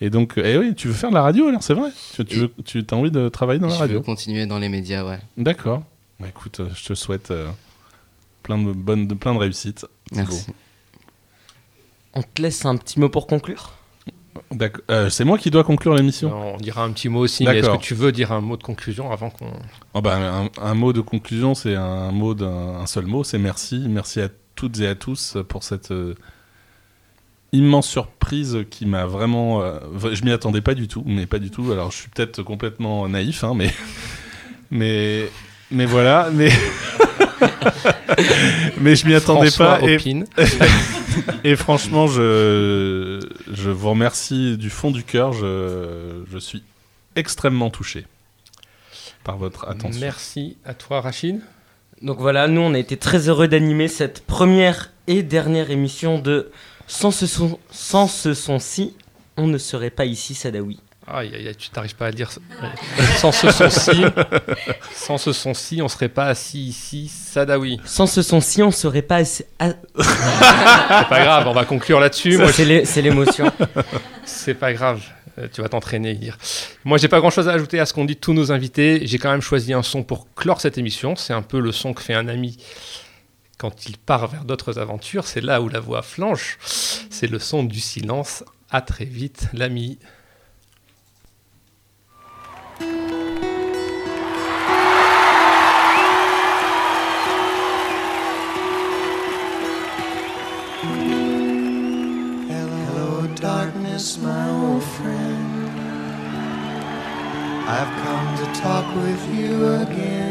Et donc, eh oui, tu veux faire de la radio alors, c'est vrai Tu, tu, veux- tu as envie de travailler dans la je radio veux continuer dans les médias, ouais. D'accord. Bah, écoute, euh, je te souhaite euh, plein de bonnes, de, plein de réussites. Merci. On te laisse un petit mot pour conclure? D'accord. Euh, c'est moi qui dois conclure l'émission? On dira un petit mot aussi, mais est-ce que tu veux dire un mot de conclusion avant qu'on. Oh bah, un, un mot de conclusion, c'est un mot d'un un seul mot, c'est merci. Merci à toutes et à tous pour cette euh, immense surprise qui m'a vraiment. euh, je m'y attendais pas du tout, mais pas du tout. Alors je suis peut-être complètement naïf, hein, mais *laughs* mais mais voilà, mais *laughs* mais je m'y attendais François pas. Et, *laughs* et franchement, je je vous remercie du fond du cœur. Je je suis extrêmement touché par votre attention. Merci à toi, Rachid. Donc voilà, nous on a été très heureux d'animer cette première et dernière émission de Sans ce son, sans ce son-ci, on ne serait pas ici, Sadawi. Aïe, aïe, aïe, tu t'arrives pas à le dire. sans ce son-ci, sans ce son-ci, on serait pas assis ici, Sadawi. Sans ce son-ci, on serait pas assis. à- C'est pas grave, on va conclure là-dessus. C'est je- l'émotion. c'est pas grave, euh, tu vas t'entraîner. Dire. Moi, j'ai pas grand-chose à ajouter à ce qu'ont dit tous nos invités. J'ai quand même choisi un son pour clore cette émission. C'est un peu le son que fait un ami quand il part vers d'autres aventures. C'est là où la voix flanche. C'est le son du silence. À très vite, l'ami. My old friend. I've come to talk with you again.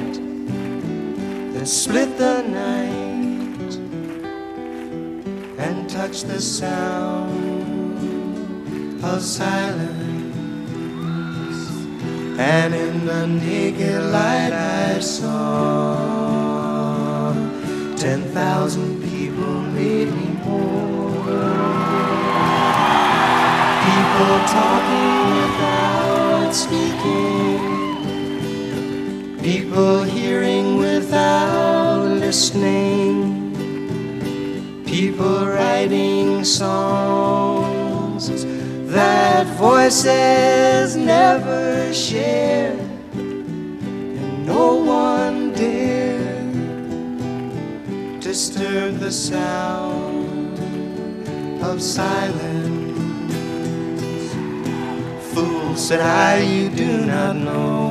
that split the night and touch the sound of silence. And in the naked light I saw ten thousand people, maybe more. People talking without speaking. People hearing without listening. People writing songs that voices never share. And no one dare disturb the sound of silence. Fool, said I, you do not know.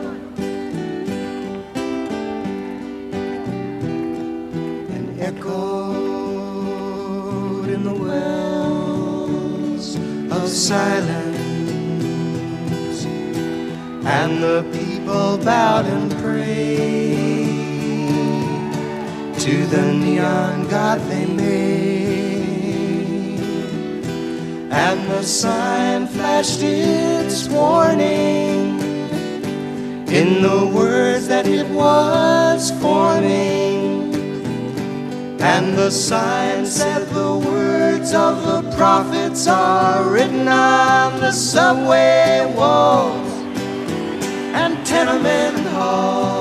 Silence. And the people bowed and prayed to the neon god they made. And the sign flashed its warning in the words that it was forming. And the sign said the words of the prophets are written on the subway walls and tenement halls